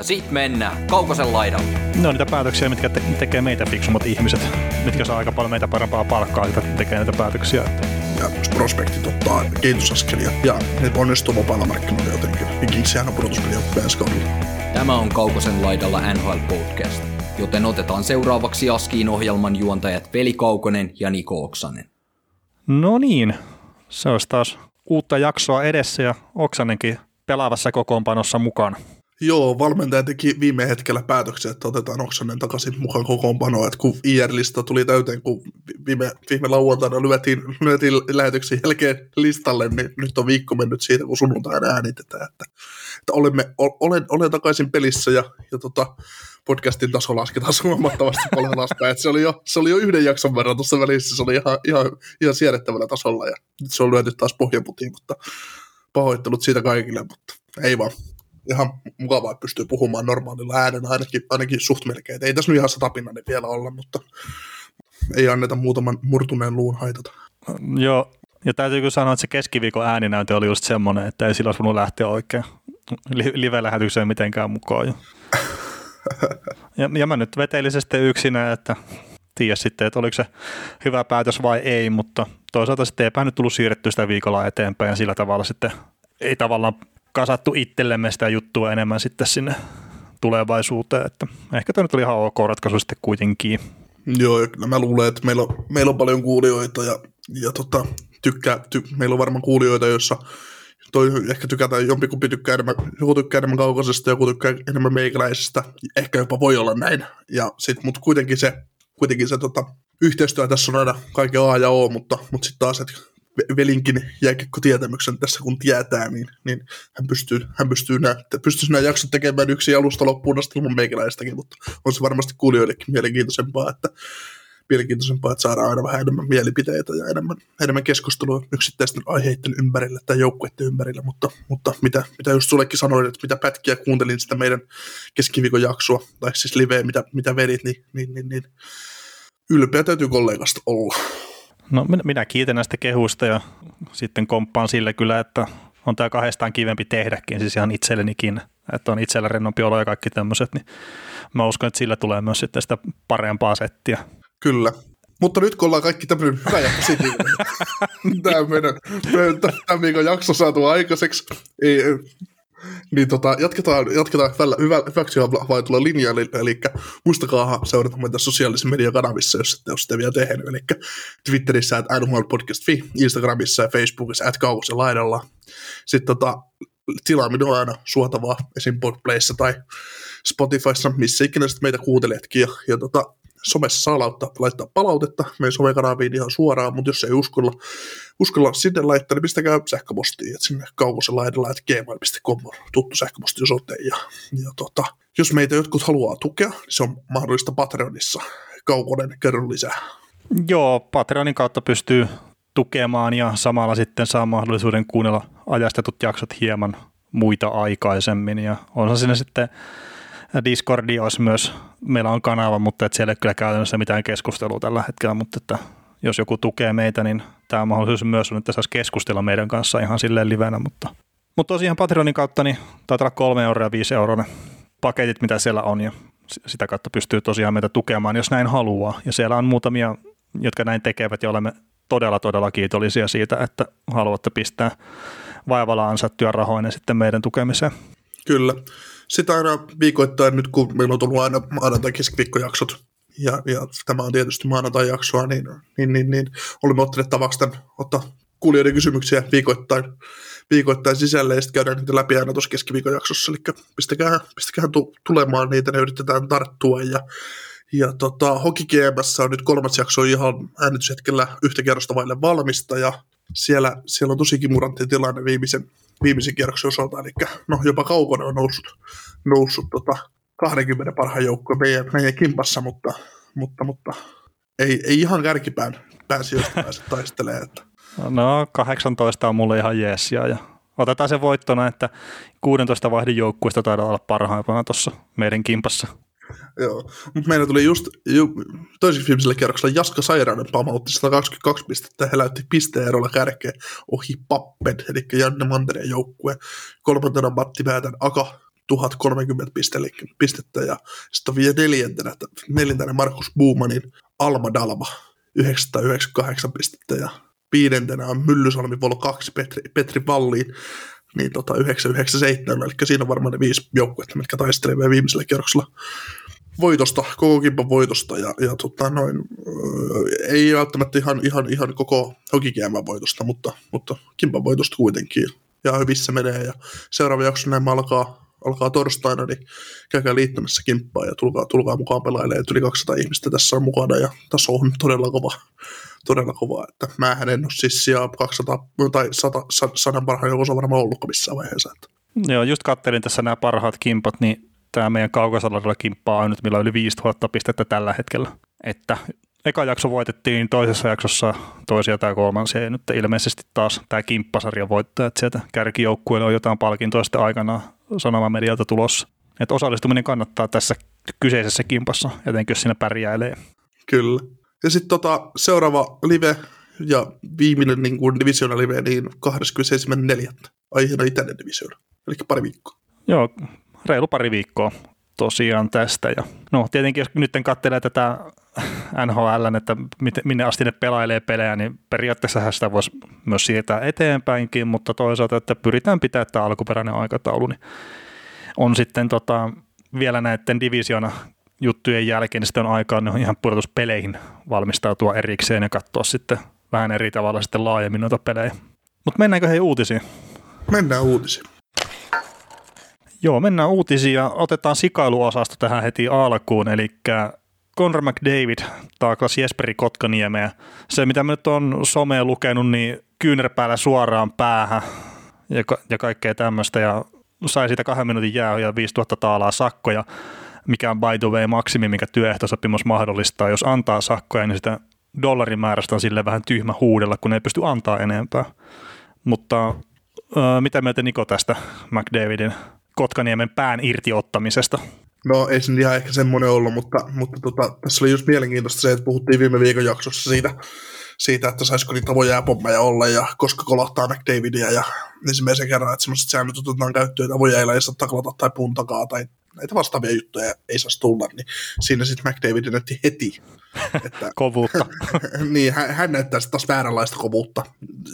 Ja sit mennään Kaukosen laidalle. Ne on niitä päätöksiä, mitkä te- tekee meitä fiksummat ihmiset, mitkä saa aika paljon meitä parempaa palkkaa, jotka tekee näitä päätöksiä. ja prospektit ottaa kehitysaskelia ja ne onnistuu vapailla markkinoilla jotenkin. Ja Kingsihän on pudotuspeli ensi kaudella. Tämä on Kaukosen laidalla NHL Podcast, joten otetaan seuraavaksi Askiin ohjelman juontajat Veli Kaukonen ja Niko Oksanen. No niin, se olisi taas uutta jaksoa edessä ja Oksanenkin pelaavassa kokoonpanossa mukana. Joo, valmentaja teki viime hetkellä päätöksen, että otetaan Oksanen takaisin mukaan kokoonpanoon, että kun IR-lista tuli täyteen, kun viime, viime lauantaina lyötiin, lyötiin lähetyksen jälkeen listalle, niin nyt on viikko mennyt siitä, kun sunnuntaina äänitetään, että, että olemme, olen, olen takaisin pelissä ja, ja tota, podcastin taso lasketaan huomattavasti paljon että se oli, jo, se oli jo yhden jakson verran tuossa välissä, se oli ihan, ihan, ihan siedettävällä tasolla ja nyt se on lyöty taas pohjaputiin, mutta pahoittelut siitä kaikille, mutta ei vaan ihan mukavaa, että pystyy puhumaan normaalilla äänellä ainakin, ainakin suht melkein. Ei tässä nyt ihan satapinnainen vielä olla, mutta ei anneta muutaman murtuneen luun haitata. Joo, ja täytyy kyllä sanoa, että se keskiviikon ääninäyte oli just semmoinen, että ei sillä olisi lähteä oikein li- live-lähetykseen mitenkään mukaan. Jo. Ja, ja mä nyt vetelin se sitten yksinä, että tiedä sitten, että oliko se hyvä päätös vai ei, mutta toisaalta sitten eipä nyt tullut siirrettyä sitä viikolla eteenpäin ja sillä tavalla sitten ei tavallaan kasattu itsellemme sitä juttua enemmän sitten sinne tulevaisuuteen, että ehkä tämä nyt oli ihan ok ratkaisu sitten kuitenkin. Joo, ja mä luulen, että meillä on, meillä on paljon kuulijoita ja, ja tota, tykkää, ty, meillä on varmaan kuulijoita, joissa toi ehkä tykätään, jompikumpi tykkää enemmän, joku tykkää enemmän kaukosesta, joku tykkää enemmän meikäläisestä, ehkä jopa voi olla näin, ja sit, mutta kuitenkin se, kuitenkin se tota, yhteistyö tässä on aina kaiken A ja O, mutta, mutta sitten taas, että velinkin jääkiekko-tietämyksen tässä kun tietää, niin, niin hän pystyy, hän pystyy nämä, pystyisi nämä jaksot tekemään yksi alusta loppuun asti ilman meikäläistäkin, mutta on se varmasti kuulijoillekin mielenkiintoisempaa, että mielenkiintoisempaa, että saadaan aina vähän enemmän mielipiteitä ja enemmän, enemmän keskustelua yksittäisten aiheiden ympärillä tai joukkueiden ympärillä, mutta, mutta mitä, mitä just sullekin sanoin, että mitä pätkiä kuuntelin sitä meidän keskiviikon jaksoa, tai siis liveä, mitä, mitä vedit, niin, niin, niin, niin ylpeä täytyy kollegasta olla. No minä, kiitän näistä kehuista ja sitten komppaan sille kyllä, että on tämä kahdestaan kivempi tehdäkin, siis ihan itsellenikin, että on itsellä rennompi olo ja kaikki tämmöiset, niin mä uskon, että sillä tulee myös sitten sitä parempaa settiä. Kyllä. Mutta nyt kun ollaan kaikki tämmöinen hyvä ja positiivinen, tämä meidän, meidän tämän viikon jakso saatu aikaiseksi, ei, niin tota, jatketaan, jatketaan hyvällä, hyvä, hyväksi havaitulla linjalla, eli, eli muistakaa seurata meitä sosiaalisissa mediakanavissa, jos ette ole sitä vielä tehnyt, eli Twitterissä at nhlpodcast.fi, Instagramissa ja Facebookissa at kaukosen laidalla. Sitten tota, tilaaminen on aina suotavaa esim. Podplayssa tai Spotifyssa, missä ikinä sitten meitä kuunteletkin, ja, ja tota, somessa saa laittaa, laittaa palautetta meidän somekanaviin ihan suoraan, mutta jos ei uskalla, uskalla sinne laittaa, niin pistäkää sähköpostiin, että sinne kaukosen laidalla, että gmail.com on tuttu sähköpostiosoite. Ja, ja tota, jos meitä jotkut haluaa tukea, niin se on mahdollista Patreonissa. Kaukonen, kerro lisää. Joo, Patreonin kautta pystyy tukemaan ja samalla sitten saa mahdollisuuden kuunnella ajastetut jaksot hieman muita aikaisemmin ja on siinä sitten Discordi olisi myös, meillä on kanava, mutta et siellä ei kyllä käytännössä mitään keskustelua tällä hetkellä, mutta että jos joku tukee meitä, niin tämä on mahdollisuus myös, että saisi keskustella meidän kanssa ihan silleen livenä, mutta, mutta tosiaan Patreonin kautta niin taitaa olla kolme euroa ja viisi euroa ne paketit, mitä siellä on ja sitä kautta pystyy tosiaan meitä tukemaan, jos näin haluaa. Ja siellä on muutamia, jotka näin tekevät ja olemme todella, todella kiitollisia siitä, että haluatte pistää vaivalla ansattuja rahoinen sitten meidän tukemiseen. Kyllä. Sitä aina viikoittain nyt, kun meillä on tullut aina maanantai keskiviikkojaksot, ja, ja tämä on tietysti maanantai-jaksoa, niin, niin, niin, niin olemme ottaneet tavaksi tämän, ottaa kuulijoiden kysymyksiä viikoittain, viikoittain sisälle, ja sitten käydään niitä läpi aina tuossa keskiviikon jaksossa, eli pistäkää, pistäkää tu, tulemaan niitä, ne yritetään tarttua, ja, ja tota, GMS on nyt kolmas jakso ihan äänityshetkellä yhtä kerrosta vaille valmista, ja siellä, siellä on tosi kimurantti tilanne viimeisen, viimeisen kierroksen osalta, eli no, jopa Kaukonen on noussut, noussut tota, 20 parhaan joukkoon meidän, meidän kimpassa, mutta, mutta, mutta ei, ei ihan kärkipään pääsijöistä pääse taistelemaan. Että. No 18 on mulle ihan jeesia ja otetaan se voittona, että 16 vaihdin joukkuista taidaa olla parhaimpana tuossa meidän kimpassa. Joo, mutta meillä tuli just ju, toiseksi viimeisellä kierroksella Jaska Sairauden pamautti 122 pistettä. Ja läytti pisteerolla kärkeen ohi Pappen, eli Janne Mantereen joukkue. Kolmantena Matti Päätän Aka 1030 pistettä. Ja sitten vielä neljäntenä, neljäntenä Markus Buumanin Alma Dalma 998 pistettä. Ja viidentenä on Myllysalmi Volo 2 Petri, Petri Valliin niin tota 997, eli siinä on varmaan ne viisi joukkuetta, mitkä taistelevat viimeisellä kierroksella voitosta, koko kimpan voitosta, ja, ja tota, noin, ei välttämättä ihan, ihan, ihan koko hokikäämän voitosta, mutta, mutta kimpan voitosta kuitenkin, ja hyvissä menee, ja seuraava jakso näin alkaa, alkaa torstaina, niin käykää liittymässä kimppaan ja tulkaa, tulkaa mukaan pelailemaan. Yli 200 ihmistä tässä on mukana ja taso on todella kova. Todella kova. Että mä en ole siis sijaa 200 tai 100, 100 parhaan joukossa varmaan ollutkaan missään vaiheessa. Että. Joo, just kattelin tässä nämä parhaat kimpat, niin tämä meidän kaukosaladella kimppaa on nyt, millä on yli 5000 pistettä tällä hetkellä. Että eka jakso voitettiin toisessa jaksossa toisia tai kolmansia, ja nyt ilmeisesti taas tämä kimppasarja voittaa, että sieltä kärkijoukkueelle on jotain palkintoa sitten aikanaan sanomamedialta tulossa. Että osallistuminen kannattaa tässä kyseisessä kimpassa, etenkin jos siinä pärjäilee. Kyllä. Ja sitten tota, seuraava live ja viimeinen niin kuin divisiona live, niin 27.4. Aiheena itäinen divisiona, eli pari viikkoa. Joo, reilu pari viikkoa tosiaan tästä. Ja no tietenkin jos nyt katselee tätä NHL, että minne asti ne pelailee pelejä, niin periaatteessa sitä voisi myös siirtää eteenpäinkin, mutta toisaalta, että pyritään pitämään tämä alkuperäinen aikataulu, niin on sitten tota, vielä näiden divisiona juttujen jälkeen, niin sitten on aikaa niin ihan pudotuspeleihin valmistautua erikseen ja katsoa sitten vähän eri tavalla sitten laajemmin noita pelejä. Mutta mennäänkö hei uutisiin? Mennään uutisiin. Joo, mennään uutisiin ja otetaan sikailuosasto tähän heti alkuun, eli Conor McDavid taaklasi Jesperi Kotkaniemeä. Se, mitä mä nyt on somea lukenut, niin kyynärpäällä suoraan päähän ja, ka- ja kaikkea tämmöistä, ja sai siitä kahden minuutin jää ja 5000 taalaa sakkoja, mikä on by the way maksimi, mikä työehtosopimus mahdollistaa. Jos antaa sakkoja, niin sitä dollarimäärästä on sille vähän tyhmä huudella, kun ei pysty antaa enempää. Mutta äh, mitä mieltä Niko tästä McDavidin Kotkaniemen pään irtiottamisesta? No ei se ihan ehkä semmoinen ollut, mutta, mutta tota, tässä oli just mielenkiintoista se, että puhuttiin viime viikon jaksossa siitä, siitä että saisiko niitä avojääpommeja olla ja koska kolahtaa McDavidia ja ensimmäisen kerran, että semmoiset säännöt otetaan käyttöön, että avojäällä ei saa taklata tai puntakaa tai näitä vastaavia juttuja ei saisi tulla, niin siinä sitten McDavid näytti heti. Että, kovuutta. niin, hän, hän näyttää taas vääränlaista kovuutta.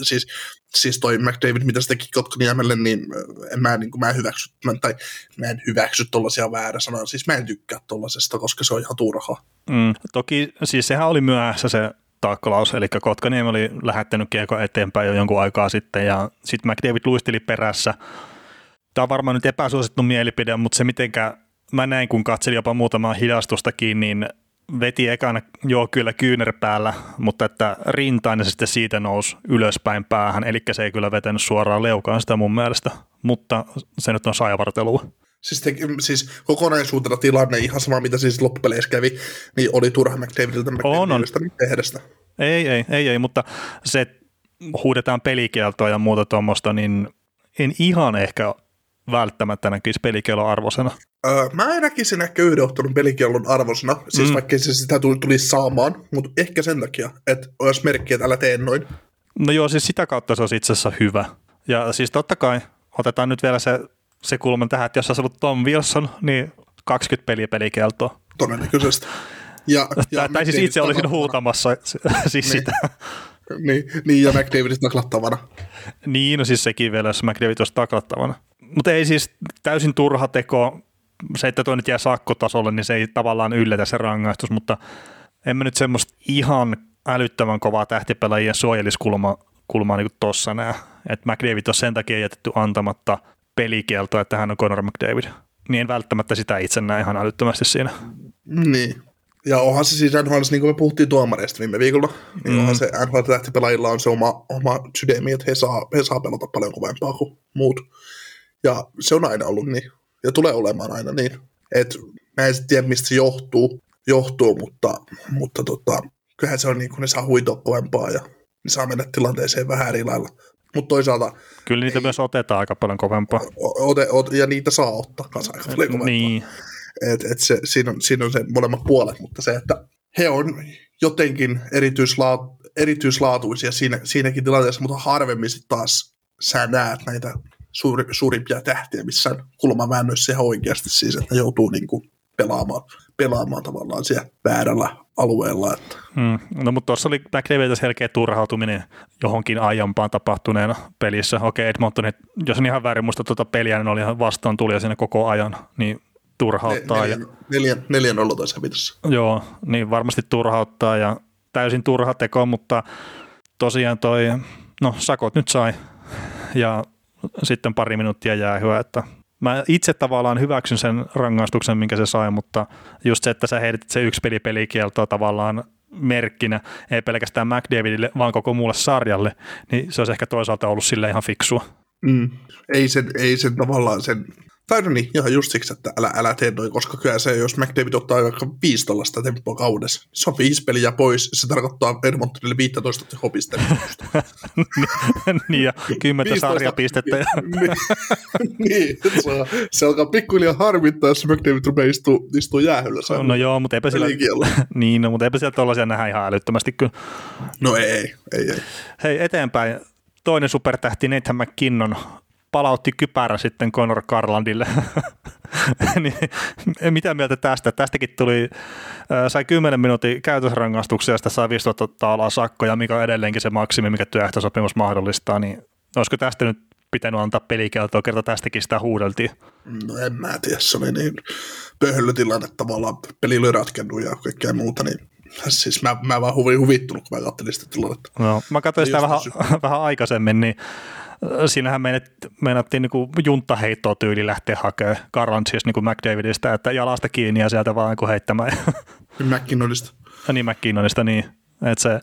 Siis, siis toi McDavid, mitä se teki Kotkaniemelle, niin en mä, niin kuin, mä hyväksy, mä, tai mä en hyväksy tollaisia väärä sanoja. Siis mä en tykkää tollasesta, koska se on ihan turhaa. Mm, toki, siis sehän oli myöhässä se taklaus, eli Kotkaniemi oli lähettänyt kiekko eteenpäin jo jonkun aikaa sitten, ja sitten McDavid luisteli perässä, Tämä on varmaan nyt epäsuosittu mielipide, mutta se mitenkä mä näin, kun katselin jopa muutamaa hidastustakin, niin veti ekana joo kyllä kyynärpäällä, mutta että rintain ja sitten siitä nousi ylöspäin päähän, eli se ei kyllä vetänyt suoraan leukaan sitä mun mielestä, mutta se nyt on saivartelua. Siis, te, siis kokonaisuutena tilanne, ihan sama mitä siis loppupeleissä kävi, niin oli turha McDavidiltä on, on. tehdä sitä. Ei, ei, ei, ei, mutta se huudetaan pelikieltoa ja muuta tuommoista, niin en ihan ehkä välttämättä näkisi pelikielon arvosena? Öö, mä näkisin ehkä yhden ottelun pelikielon arvosena, siis mm. vaikka se sitä tulisi saamaan, mutta ehkä sen takia, että olisi merkki, että älä tee noin. No joo, siis sitä kautta se olisi itse asiassa hyvä. Ja siis totta kai, otetaan nyt vielä se, se kulma tähän, että jos olisi ollut Tom Wilson, niin 20 peliä pelikieltoa. Todennäköisesti. Ja, ja tai siis itse olisin huutamassa siis niin. sitä. Niin, niin, ja McDavid taklattavana. Niin, no siis sekin vielä, jos McDavid olisi taklattavana. Mutta ei siis täysin turha teko. Se, että tuo nyt jää sakkotasolle, niin se ei tavallaan yllätä se rangaistus, mutta en mä nyt semmoista ihan älyttömän kovaa tähtipelaajien suojeliskulmaa kulmaa niin tuossa näe. Että McDavid on sen takia jätetty antamatta pelikieltoa, että hän on Conor McDavid. Niin en välttämättä sitä itse näe ihan älyttömästi siinä. Niin. Ja onhan se siis NHL, niin kuin me puhuttiin tuomareista viime viikolla, niin mm. onhan se NHL-tähtipelaajilla on se oma, oma sydämi, että he saa, he saa pelata paljon kovempaa kuin muut. Ja se on aina ollut niin. Ja tulee olemaan aina niin. Et mä en tiedä, mistä se johtuu, johtuu mutta, mutta tota, kyllähän se on niin kuin ne saa huitoa kovempaa ja ne saa mennä tilanteeseen vähän eri lailla. Mutta toisaalta Kyllä niitä myös otetaan aika paljon kovempaa. ote, ote, ja niitä saa ottaa kanssa aika paljon kovempaa. Niin, Et, et se, siinä, on, siinä on se molemmat puolet, mutta se, että he on jotenkin erityislaatu, erityislaatuisia siinä, siinäkin tilanteessa, mutta harvemmin sitten taas sä näet näitä suuri, suurimpia tähtiä missään kulmaväännöissä ihan oikeasti siis, että ne joutuu niinku pelaamaan, pelaamaan tavallaan siellä väärällä alueella. Että. Mm. No mutta tuossa oli McDavidilta selkeä turhautuminen johonkin aiempaan tapahtuneena pelissä. Okei, Edmonton, jos on ihan väärin muista tuota peliä, niin oli ihan vastaan tuli siinä koko ajan, niin turhauttaa. Neljän, ja, neljän, neljän nolla taisi hävitössä. Joo, niin varmasti turhauttaa ja täysin turha teko, mutta tosiaan toi, no sakot nyt sai ja sitten pari minuuttia jäähyä, että mä itse tavallaan hyväksyn sen rangaistuksen, minkä se sai, mutta just se, että sä heitit se yksi peli pelikieltoa tavallaan merkkinä, ei pelkästään McDavidille, vaan koko muulle sarjalle, niin se olisi ehkä toisaalta ollut sille ihan fiksua. Mm. Ei, sen, ei sen tavallaan sen tai no niin, ihan just siksi, että älä, älä tee noin, koska kyllä se, jos McDavid ottaa vaikka viisi tuollaista tempoa kaudessa, niin se on viisi peliä pois, se tarkoittaa Edmontonille 15 tehopiste. niin, ja kymmentä sarjapistettä. niin, niin se, on, se alkaa pikkuhiljaa harmittaa, jos McDavid rupeaa istuu, istuu jäähyllä. No joo, mutta eipä sillä, niin, no, mutta eipä siellä tuollaisia nähdä ihan älyttömästi kyllä. No ei, ei, ei. Hei, eteenpäin. Toinen supertähti Nathan McKinnon palautti kypärä sitten Conor Carlandille. niin, mitä mieltä tästä? Tästäkin tuli, sai 10 minuutin käytösrangaistuksia ja sitä sai 15 taalaa sakkoja, mikä on edelleenkin se maksimi, mikä työehtosopimus mahdollistaa, niin olisiko tästä nyt pitänyt antaa pelikeltoa, kerta tästäkin sitä huudeltiin? No en mä tiedä, se oli niin pöhölytilanne tavallaan, peli oli ratkennut ja kaikkea muuta, niin siis mä, mä vaan huvin huvittunut, kun mä katselin sitä tilannetta. No, mä katsoin sitä vähän, vähän aikaisemmin, niin siinähän meinattiin niin junttaheittoa tyyli lähteä hakemaan siis niin McDavidistä, että jalasta kiinni ja sieltä vaan niin heittämään. McKinnonista. niin, McKinnonista, niin. Että se,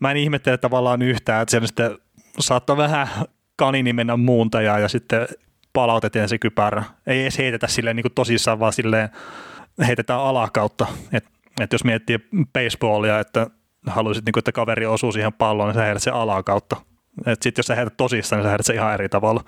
mä en ihmettele tavallaan yhtään, että siellä sitten saattoi vähän kanini mennä muuntajaa ja sitten palautetaan se kypärä. Ei edes heitetä silleen niin kuin tosissaan, vaan silleen heitetään alakautta. Että et jos miettii baseballia, että haluaisit, niin kuin, että kaveri osuu siihen palloon, niin sä heität se alakautta sitten jos sä heität tosissaan, niin sä heität se ihan eri tavalla.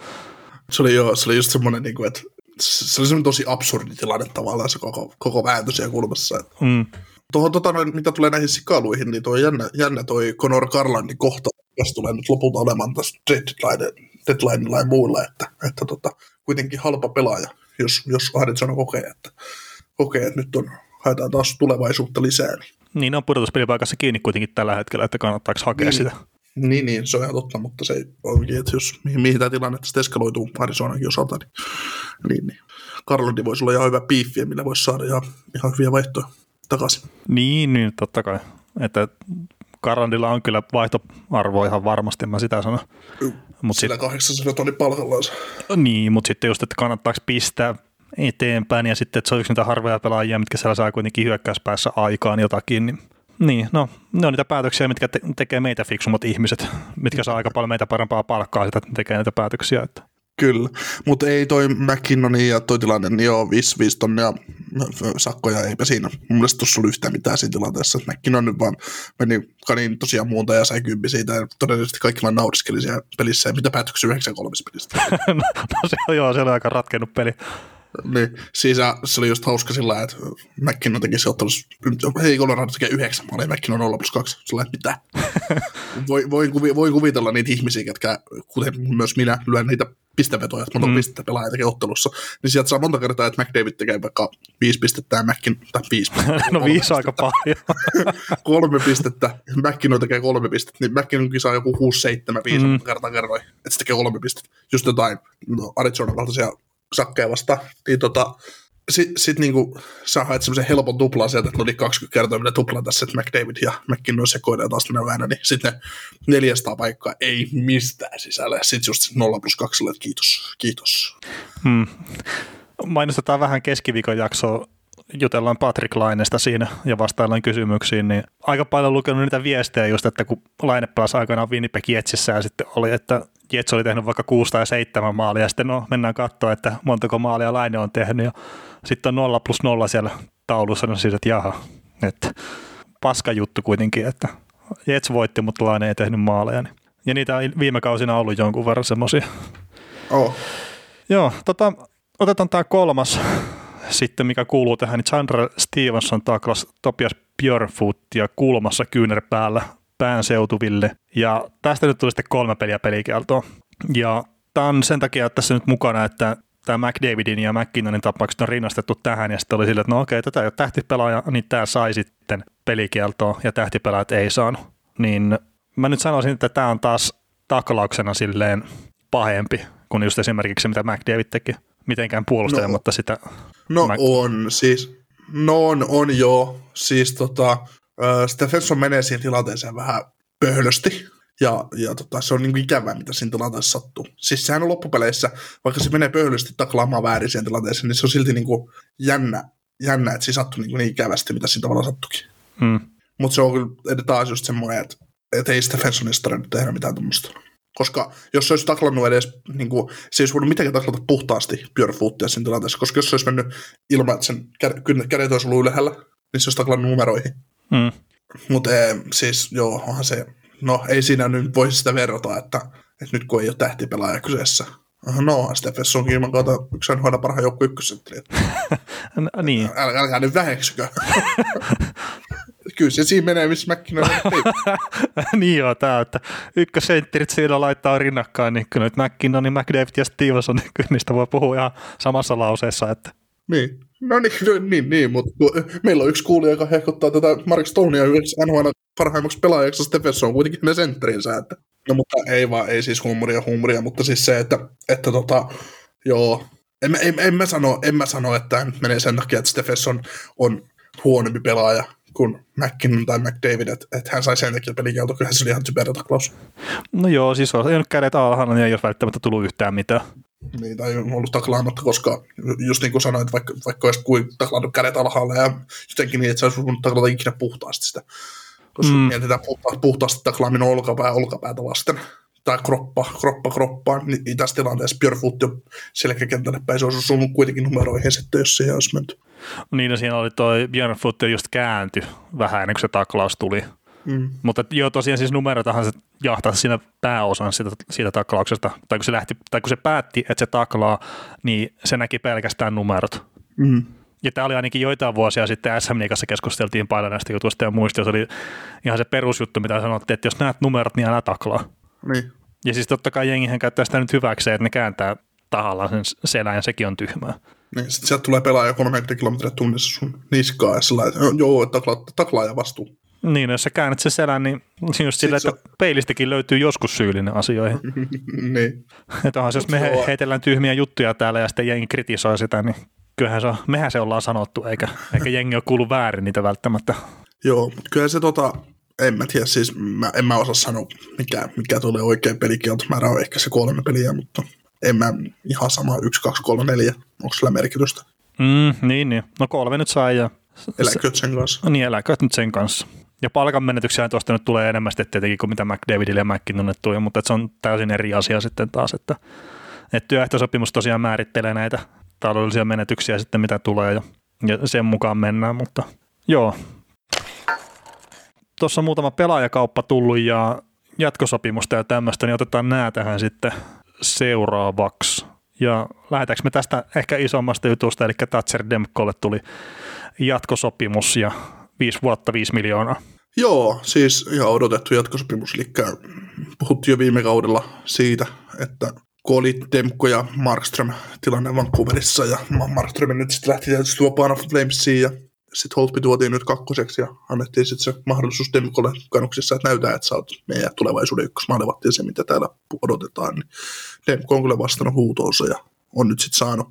Se oli, jo, se oli just semmoinen, niin kuin, että se oli semmoinen tosi absurdi tilanne tavallaan se koko, koko vääntö siellä kulmassa. Mm. Tuohon, tota, mitä tulee näihin sikaluihin, niin tuo jännä, jännä toi Conor Carlandin kohta, jos tulee nyt lopulta olemaan tässä deadline, deadline ja muulla, että, että tota, kuitenkin halpa pelaaja, jos, jos Arizona kokee, että, kokee, että nyt on, haetaan taas tulevaisuutta lisää. Niin, niin on pudotuspelipaikassa kiinni kuitenkin tällä hetkellä, että kannattaako hakea niin, sitä. Niin, niin, se on ihan totta, mutta se onkin, että jos mihin, mihin tämä tilanne sitten eskaloituu Arizonakin osalta, niin, niin, niin. Karlodi voisi olla ihan hyvä piiffi, millä voisi saada ihan, ihan hyviä vaihtoja takaisin. Niin, niin, totta kai. Että Karlandilla on kyllä vaihtoarvo ihan varmasti, mä sitä sanon. Mut Sillä sit, 800 tonni palkallansa. Niin, mutta sitten just, että kannattaako pistää eteenpäin ja sitten, että se on yksi niitä harvoja pelaajia, mitkä siellä saa kuitenkin hyökkäyspäässä aikaan jotakin, niin niin, no ne on niitä päätöksiä, mitkä te- tekee meitä fiksummat ihmiset, mitkä saa aika paljon meitä parempaa palkkaa sitä, että tekee näitä päätöksiä. Että. Kyllä, mutta ei toi McKinnonin ja toi tilanne, niin joo, 5, 5 tonnia sakkoja, eipä siinä. Mun mielestä tuossa oli yhtään mitään siinä tilanteessa. McKinnon nyt vaan meni kanin tosiaan muuta ja sai kympi siitä. Ja todennäköisesti kaikki vaan nauriskeli siellä pelissä. Ja mitä päätöksiä 9-3 pelistä? no, no, se on, joo, se oli aika ratkennut peli. Niin, siis se oli just hauska sillä että McKinnon teki se ottelussa, hei Colorado tekee yhdeksän maalia, McKinnon 0 plus 2, sillä että mitä? voi, voi, kuvi, voi, kuvitella niitä ihmisiä, jotka, kuten myös minä, lyön niitä pistevetoja, että monta mm. pistettä pelaaja tekee ottelussa, niin sieltä saa monta kertaa, että McDavid tekee vaikka viisi pistettä ja Mackin, tai viisi pistettä. no viisi aika paljon. kolme pistettä, McKinnon tekee kolme pistettä, niin McKinnonkin saa joku 6, 7, 5 mm. kertaa kerroin, että se tekee kolme pistettä. Just jotain no, Arizonan kaltaisia sakkeja vasta, niin tota, sitten sit niinku, sä haet semmoisen helpon tuplan sieltä, että no niin 20 kertaa minä tuplan tässä, että McDavid ja McKinnon sekoidaan taas tänne vähän, niin sitten 400 paikkaa ei mistään sisällä. Sitten just 0 plus 2, että kiitos, kiitos. Hmm. Mainostetaan vähän keskiviikon jaksoa jutellaan Patrick Lainesta siinä ja vastaillaan kysymyksiin, niin aika paljon lukenut niitä viestejä just, että kun Laine pelasi aikanaan Winnipeg Jetsissä ja sitten oli, että Jets oli tehnyt vaikka 6 tai 7 maalia ja sitten no mennään katsoa, että montako maalia Laine on tehnyt ja sitten on 0 plus 0 siellä taulussa, no siis, että jaha, että paska juttu kuitenkin, että Jets voitti, mutta Laine ei tehnyt maaleja. Niin. Ja niitä on viime kausina ollut jonkun verran semmoisia. Oh. Joo, tota, otetaan tämä kolmas sitten, mikä kuuluu tähän, niin Chandra Stevenson taklas Topias Björfootia kulmassa kyynärpäällä pään seutuville. Ja tästä nyt tuli sitten kolme peliä pelikieltoa. Ja tämä on sen takia että tässä nyt mukana, että tämä McDavidin ja McKinnonin tapaukset on rinnastettu tähän, ja sitten oli sille, että no okei, tätä ei ole tähtipelaaja, niin tämä sai sitten pelikieltoa, ja tähtipelaajat ei saanut. Niin mä nyt sanoisin, että tämä on taas taklauksena silleen pahempi kuin just esimerkiksi se, mitä McDavid teki. Mitenkään puolustelematta no, sitä. No Mac- on, siis, no on, on joo. Siis tota, Stephenson menee siihen tilanteeseen vähän pöhlösti, ja, ja tota, se on niin ikävää, mitä siinä tilanteessa sattuu. Siis sehän on loppupeleissä, vaikka se menee pöhlysti taklaamaan väärin siihen tilanteeseen, niin se on silti niin kuin jännä, jännä, että se sattuu niin, niin ikävästi, mitä siinä tavalla sattukin. Hmm. Mutta se on kyllä taas just semmoinen, että, että ei Stephensonista tarvinnut tehdä mitään tuommoista. Koska jos se olisi taklannut edes, niin kuin, se olisi voinut mitenkään taklata puhtaasti Björfootia siinä tilanteessa, koska jos se olisi mennyt ilman, että sen kädet olisi ollut ylhäällä, niin se olisi taklannut numeroihin. Hmm. Mutta siis joo, onhan se no ei siinä nyt voi sitä verrata, että, että nyt kun ei ole tähtipelaaja kyseessä. No, Steffensonkin ilman kautta yksi hoida parhaan joukku ykkössentteri. no, niin. Älkää, älkää nyt väheksykö. Kyllä se siinä menee, missä McKinnon Niin joo, tämä, että ykkösentterit siinä laittaa rinnakkain, niin kyllä nyt McKinnon, niin McDavid ja Stevenson, niin kyllä niistä voi puhua ihan samassa lauseessa. Että. Niin, no niin, no niin, niin mutta meillä on yksi kuulija, joka hehkuttaa tätä Mark Stonea yhdessä NHL parhaimmaksi pelaajaksi Stephenson on kuitenkin ne sentterinsä. Että, no mutta ei vaan, ei siis huumoria huumoria, mutta siis se, että, että tota, joo, en, en, en, mä sano, en mä sano, että hän menee sen takia, että Stephenson on huonompi pelaaja kuin McKinnon tai McDavid, että, että hän sai sen takia pelikielto, kyllä se oli ihan typerä taklaus. No joo, siis on ei kädet alhaalla, niin ei ole välttämättä tullut yhtään mitään. Niin, tai on ollut taklaamatta, koska just niin kuin sanoit, vaikka, vaikka olisi kuin taklannut kädet alhaalla ja jotenkin niin, että se olisi voinut taklata ikinä puhtaasti sitä koska mm. mietitään puhta, puhtaasti taklaaminen olkapää olkapäätä vasten tai kroppa, kroppa kroppaan, niin tässä tilanteessa Björfoot jo selkäkentälle päin, se olisi osunut kuitenkin numeroihin sitten, jos siihen olisi menty. Niin, no siinä oli toi Björfoot just käänty vähän ennen kuin se taklaus tuli. Mm. Mutta joo, tosiaan siis numerotahan se jahtaa siinä pääosan siitä, siitä taklauksesta, tai kun se, lähti, tai kun se päätti, että se taklaa, niin se näki pelkästään numerot. Mm. Ja tämä oli ainakin joitain vuosia sitten SM kanssa keskusteltiin paljon näistä jutuista ja muista, se oli ihan se perusjuttu, mitä sanottiin, että jos näet numerot, niin älä taklaa. Niin. Ja siis totta kai jengihän käyttää sitä nyt hyväkseen, että ne kääntää tahallaan sen selän ja sekin on tyhmää. Niin, sitten sieltä tulee pelaaja 30 kilometriä tunnissa sun niskaa ja sillä joo, taklaa, taklaa ja vastuu. Niin, jos sä käännät sen selän, niin just sillä, että on... peilistäkin löytyy joskus syyllinen asioihin. niin. Että onhan se, jos me heitellään tyhmiä juttuja täällä ja sitten jengi kritisoi sitä, niin kyllähän se on, mehän se ollaan sanottu, eikä, eikä jengi ole kuullut väärin niitä välttämättä. Joo, mutta kyllä se tota, en mä tiedä, siis mä, en mä osaa sanoa, mikä, mikä tulee oikein pelikieltomäärä on ehkä se kolme peliä, mutta en mä ihan sama yksi, kaksi, kolme, neljä. Onko sillä merkitystä? Mm, niin, niin. No kolme nyt sai ja... Eläköt sen kanssa. Niin, eläköt nyt sen kanssa. Ja palkan menetyksiä tuosta nyt tulee enemmän sitten tietenkin kuin mitä McDavidille ja McKinnonille tuli, mutta se on täysin eri asia sitten taas, että, että työehtosopimus tosiaan määrittelee näitä taloudellisia menetyksiä sitten mitä tulee ja, ja sen mukaan mennään, mutta joo. Tuossa muutama pelaajakauppa tullut ja jatkosopimusta ja tämmöistä, niin otetaan nämä tähän sitten seuraavaksi. Ja lähdetäänkö me tästä ehkä isommasta jutusta, eli Thatcher Demkolle tuli jatkosopimus ja 5 vuotta 5 miljoonaa. Joo, siis ihan odotettu jatkosopimus, eli puhuttiin jo viime kaudella siitä, että kun oli Demko ja Markström tilanne Vancouverissa ja Markström nyt sitten lähti tietysti vapaana Flamesiin ja sitten Holtby tuotiin nyt kakkoseksi ja annettiin sitten se mahdollisuus Demkolle kannuksissa, että näytää, että sä oot meidän tulevaisuuden ykkösmaalevatti ja se, mitä täällä odotetaan, niin Demko on kyllä vastannut huutoonsa ja on nyt sitten saanut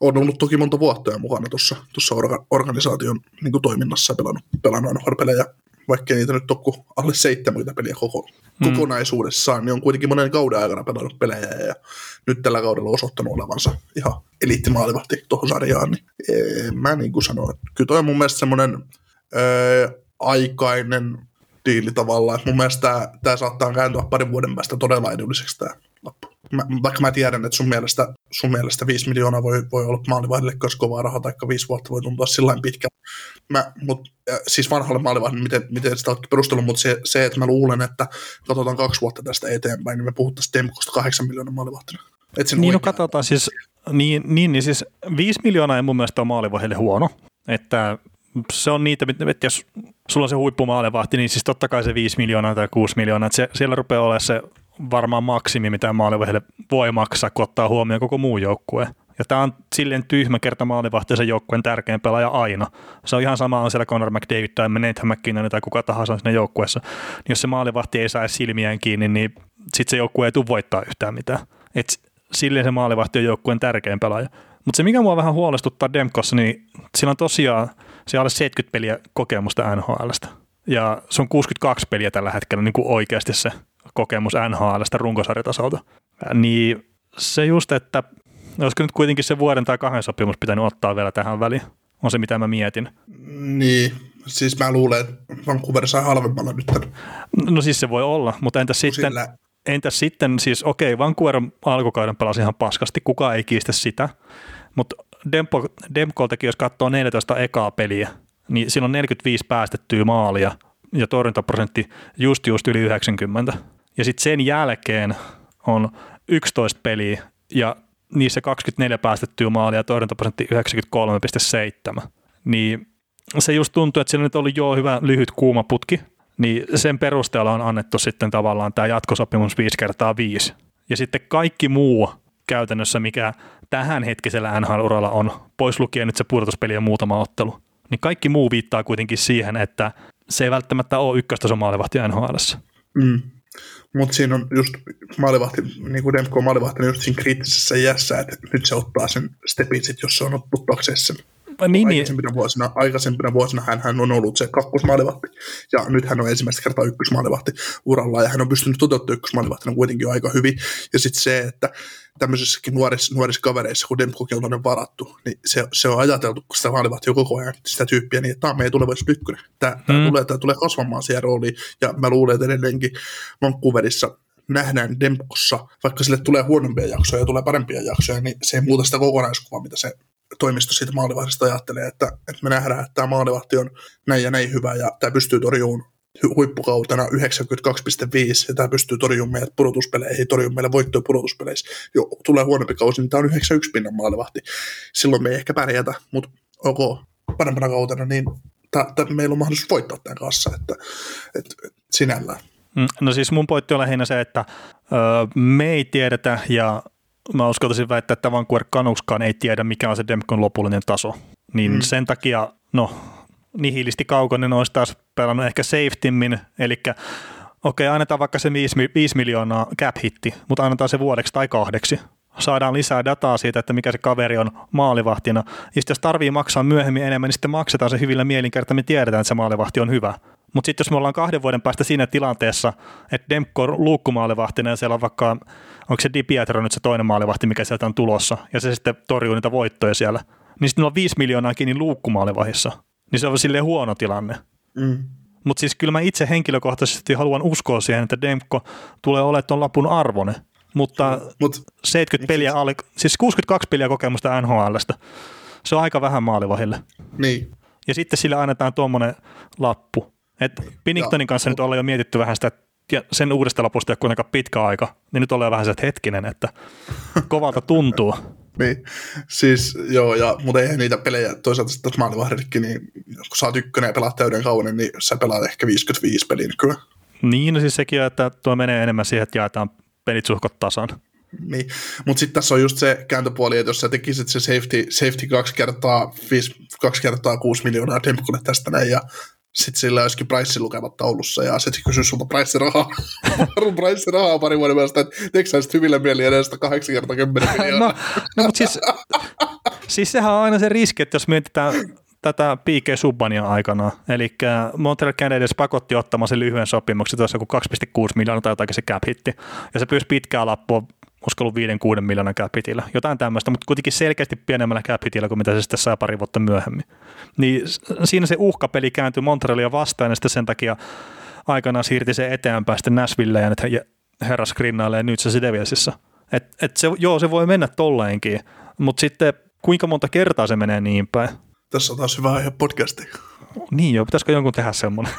on ollut toki monta vuotta ja mukana tuossa orga, organisaation niin toiminnassa ja pelannut, pelannut NHL-pelejä vaikka niitä nyt ole kuin alle 70 peliä koko, mm. kokonaisuudessaan, niin on kuitenkin monen kauden aikana pelannut pelejä ja nyt tällä kaudella osoittanut olevansa ihan eliittimaalivahti tuohon sarjaan, niin mä niin kuin sanoin, että kyllä toi on mun mielestä semmoinen öö, aikainen diili tavallaan, että mun mielestä tämä saattaa kääntyä parin vuoden päästä todella edulliseksi tämä lappu. Mä, vaikka mä tiedän, että sun mielestä, sun mielestä 5 miljoonaa voi, voi olla maalivahdille myös kovaa rahaa, tai 5 vuotta voi tuntua sillä pitkä. Mä, mut, siis vanhalle maalivahdille, miten, miten sitä oletkin perustellut, mutta se, se, että mä luulen, että katsotaan kaksi vuotta tästä eteenpäin, niin me puhuttaisiin Demkosta 8 miljoonaa maalivahtina. niin, no katsotaan siis, niin, niin, niin siis 5 miljoonaa ei mun mielestä ole maalivahdille huono, että se on niitä, että jos sulla on se huippumaalivahti, niin siis totta kai se 5 miljoonaa tai 6 miljoonaa, että se, siellä rupeaa olemaan se varmaan maksimi, mitä maalivahdille voi maksaa, kun ottaa huomioon koko muu joukkue. Ja tämä on silleen tyhmä kerta maalivahti joukkueen tärkein pelaaja aina. Se on ihan sama, on siellä Conor McDavid tai Nathan McKinnon tai kuka tahansa siinä joukkueessa. Niin jos se maalivahti ei saa silmiään kiinni, niin sitten se joukkue ei tule voittaa yhtään mitään. Et silleen se maalivahti on joukkueen tärkein pelaaja. Mutta se, mikä mua vähän huolestuttaa Demkossa, niin sillä on tosiaan se alle 70 peliä kokemusta NHLstä. Ja se on 62 peliä tällä hetkellä niin kuin oikeasti se kokemus NHLstä runkosarjatasolta. Niin se just, että olisiko nyt kuitenkin se vuoden tai kahden sopimus pitänyt ottaa vielä tähän väliin, on se mitä mä mietin. Niin, siis mä luulen, että Vancouver sai halvemmalla nyt. No siis se voi olla, mutta entäs sitten, sillä... entäs sitten siis okei, okay, Vancouver alkukauden pelasi ihan paskasti, kukaan ei kiistä sitä, mutta Dempo, Demkoltakin, jos katsoo 14 ekaa peliä, niin siinä on 45 päästettyä maalia ja torjuntaprosentti just just yli 90. Ja sitten sen jälkeen on 11 peliä ja niissä 24 päästettyä maalia ja torjuntaprosentti 93,7. Niin se just tuntuu, että siinä nyt ollut jo hyvä lyhyt kuuma putki, niin sen perusteella on annettu sitten tavallaan tämä jatkosopimus 5 kertaa 5. Ja sitten kaikki muu käytännössä, mikä tähän hetkisellä NHL-uralla on, pois lukien nyt se pudotuspeli ja muutama ottelu, niin kaikki muu viittaa kuitenkin siihen, että se ei välttämättä ole ykköstason maalivahti NHL. Mm. Mutta siinä on just maalivahti, niin kuin Demko maalivahti, niin just siinä kriittisessä iässä, että nyt se ottaa sen stepin sit, jos se on ottakseen sen niin, niin, aikaisempina, vuosina, aikaisempina vuosina hän, hän on ollut se kakkosmaalivahti, ja nyt hän on ensimmäistä kertaa ykkösmaalivahti uralla, ja hän on pystynyt toteuttamaan ykkösmaalivahtina kuitenkin jo aika hyvin. Ja sitten se, että tämmöisissäkin nuorissa, nuorissa kavereissa, kun Demko on varattu, niin se, se on ajateltu, kun sitä maalivahtia koko ajan, sitä tyyppiä, niin että tämä on meidän tulevaisuus ykkönen. Tämä, tämä, mm. tulee, tämä tulee kasvamaan siihen rooliin, ja mä luulen, että edelleenkin Vancouverissa nähdään Demkossa, vaikka sille tulee huonompia jaksoja ja tulee parempia jaksoja, niin se ei muuta sitä kokonaiskuvaa, mitä se toimisto siitä maalivahdista ajattelee, että, että me nähdään, että tämä maalivahti on näin ja näin hyvä ja tämä pystyy torjumaan huippukautena 92,5 ja tämä pystyy torjumaan meidät pudotuspeleihin, torjumaan meille voittoja pudotuspeleissä. Jo tulee huonompi kausi, niin tämä on 91 pinnan maalivahti. Silloin me ei ehkä pärjätä, mutta ok, parempana kautena, niin t- t- meillä on mahdollisuus voittaa tämän kanssa, että, että, että sinällään. Mm, no siis mun pointti on lähinnä se, että ö, me ei tiedetä ja mä uskaltaisin väittää, että Vancouver Canuckskaan ei tiedä, mikä on se Demkon lopullinen taso. Niin mm. sen takia, no, nihilisti Kaukonen olisi taas pelannut ehkä safetymmin, eli okei, okay, annetaan vaikka se 5, 5 miljoonaa cap-hitti, mutta annetaan se vuodeksi tai kahdeksi. Saadaan lisää dataa siitä, että mikä se kaveri on maalivahtina. Ja sitten jos tarvii maksaa myöhemmin enemmän, niin sitten maksetaan se hyvillä mielinkerta, me tiedetään, että se maalivahti on hyvä. Mutta sitten jos me ollaan kahden vuoden päästä siinä tilanteessa, että Demko on luukkumaalivahtina ja siellä on vaikka, onko se Di Pietro nyt se toinen maalivahti, mikä sieltä on tulossa, ja se sitten torjuu niitä voittoja siellä, niin sitten on 5 miljoonaa kiinni luukkumaalivahissa. Niin se on silleen huono tilanne. Mm. Mutta siis kyllä mä itse henkilökohtaisesti haluan uskoa siihen, että Demko tulee olemaan tuon lapun arvone. Mutta Mut, 70 peliä, alle, siis 62 peliä kokemusta NHLstä, se on aika vähän maalivahille. Niin. Ja sitten sille annetaan tuommoinen lappu. Et Pinningtonin kanssa ja, nyt ollaan jo mietitty vähän sitä, ja sen uudesta lopusta ei ole kuitenkaan pitkä aika, niin nyt ollaan vähän se, että hetkinen, että kovalta tuntuu. niin, siis joo, ja, mutta eihän niitä pelejä toisaalta sitten maalivahdillekin, niin kun sä oot ykkönen ja pelaat täyden kauden, niin sä pelaat ehkä 55 peliä nykyään. Niin, no siis sekin, että tuo menee enemmän siihen, että jaetaan pelit suhkot tasan. Niin, mutta sitten tässä on just se kääntöpuoli, että jos sä tekisit se safety, safety kaksi kertaa, viisi, kaksi kertaa kuusi miljoonaa Demkolle tästä näin, ja sitten sillä olisikin Price lukevat taulussa ja sitten kysyy sulta Price rahaa. Arun Price rahaa pari vuoden päästä, että teekö sä hyville mieli edestä kahdeksan kertaa kymmenen miljoonaa? no, no mutta siis, siis sehän on aina se riski, että jos mietitään tätä P.K. Subbania aikana, eli Montreal Canadiens pakotti ottamaan sen lyhyen sopimuksen, tuossa kuin 2,6 miljoonaa tai jotakin se cap hitti, ja se pyysi pitkää lappua olisiko ollut 5-6 miljoonan capitillä, jotain tämmöistä, mutta kuitenkin selkeästi pienemmällä capitillä kuin mitä se sitten saa pari vuotta myöhemmin. Niin siinä se uhkapeli kääntyi Montrealia vastaan ja sitten sen takia aikanaan siirti se eteenpäin sitten Nashville ja nyt herras grinnailee nyt se Devilsissä. Et, et se, joo, se voi mennä tolleenkin, mutta sitten kuinka monta kertaa se menee niin päin? Tässä on taas hyvä aihe podcasti. Niin joo, pitäisikö jonkun tehdä semmoinen?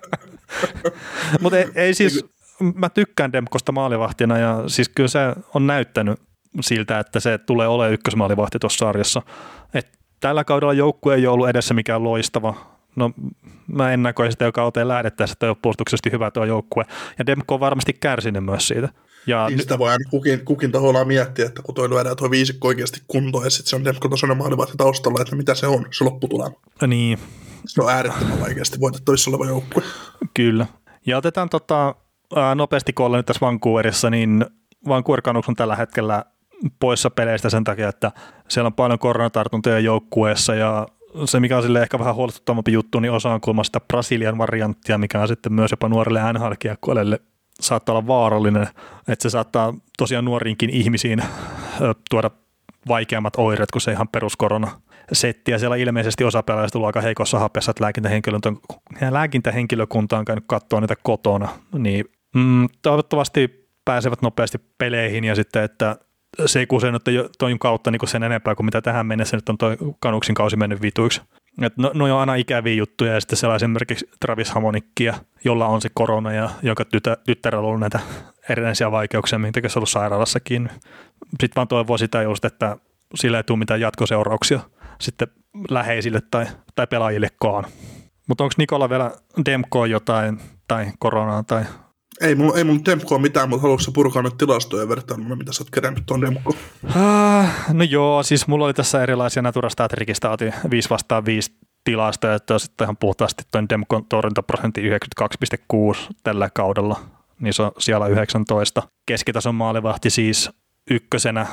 mutta ei, ei siis, mä tykkään Demkosta maalivahtina ja siis kyllä se on näyttänyt siltä, että se tulee olemaan ykkösmaalivahti tuossa sarjassa. Et tällä kaudella joukkue ei ole ollut edessä mikään loistava. No mä ennakoin sitä jo kauteen lähdettäessä, että on puolustuksesti hyvä tuo joukkue. Ja Demko on varmasti kärsinyt myös siitä. Ja niin sitä voi aina kukin, kukin taholla miettiä, että kun toi lyödään tuo viisikko oikeasti kuntoon ja sitten se on Demko-tasoinen maalivahti taustalla, että mitä se on, se lopputulema. Niin. Se on äärettömän vaikeasti voitettavissa oleva joukkue. Kyllä. Ja otetaan tota, ää, nopeasti koolla nyt tässä Vancouverissa, niin Vancouver Canucks on tällä hetkellä poissa peleistä sen takia, että siellä on paljon koronatartuntoja joukkueessa ja se, mikä on sille ehkä vähän huolestuttavampi juttu, niin osa on kulma sitä Brasilian varianttia, mikä on sitten myös jopa nuorille nhl saattaa olla vaarallinen, että se saattaa tosiaan nuoriinkin ihmisiin tuoda vaikeammat oireet kuin se ihan peruskorona setti, ja siellä ilmeisesti osa pelaajista on aika heikossa hapessa, että lääkintähenkilökunta on käynyt katsoa niitä kotona, niin mm, toivottavasti pääsevät nopeasti peleihin ja sitten, että se ei kuse nyt toin kautta niin sen enempää kuin mitä tähän mennessä nyt on toi kanuksin kausi mennyt vituiksi. Et no, no on aina ikäviä juttuja ja sitten siellä esimerkiksi Travis Hamonikkia, jolla on se korona ja jonka tytär, tyttärellä on ollut näitä erinäisiä vaikeuksia, minkä se on ollut sairaalassakin. Sitten vaan toivoo sitä just, että sillä ei tule mitään jatkoseurauksia sitten läheisille tai, tai pelaajillekaan. Mutta onko Nikola vielä Demkoa jotain tai koronaa tai ei mulla, ei mulla Demkoa mitään, mutta haluatko purkaa nyt tilastoja vertailuna, mitä sä oot kerännyt tuon Demko? Äh, no joo, siis mulla oli tässä erilaisia Natura Statrikista, otin 5 vastaan 5 tilastoja, että sitten ihan puhtaasti tuon Demkon torjuntaprosentti 92,6 tällä kaudella, niin se on siellä 19. Keskitason maalivahti siis ykkösenä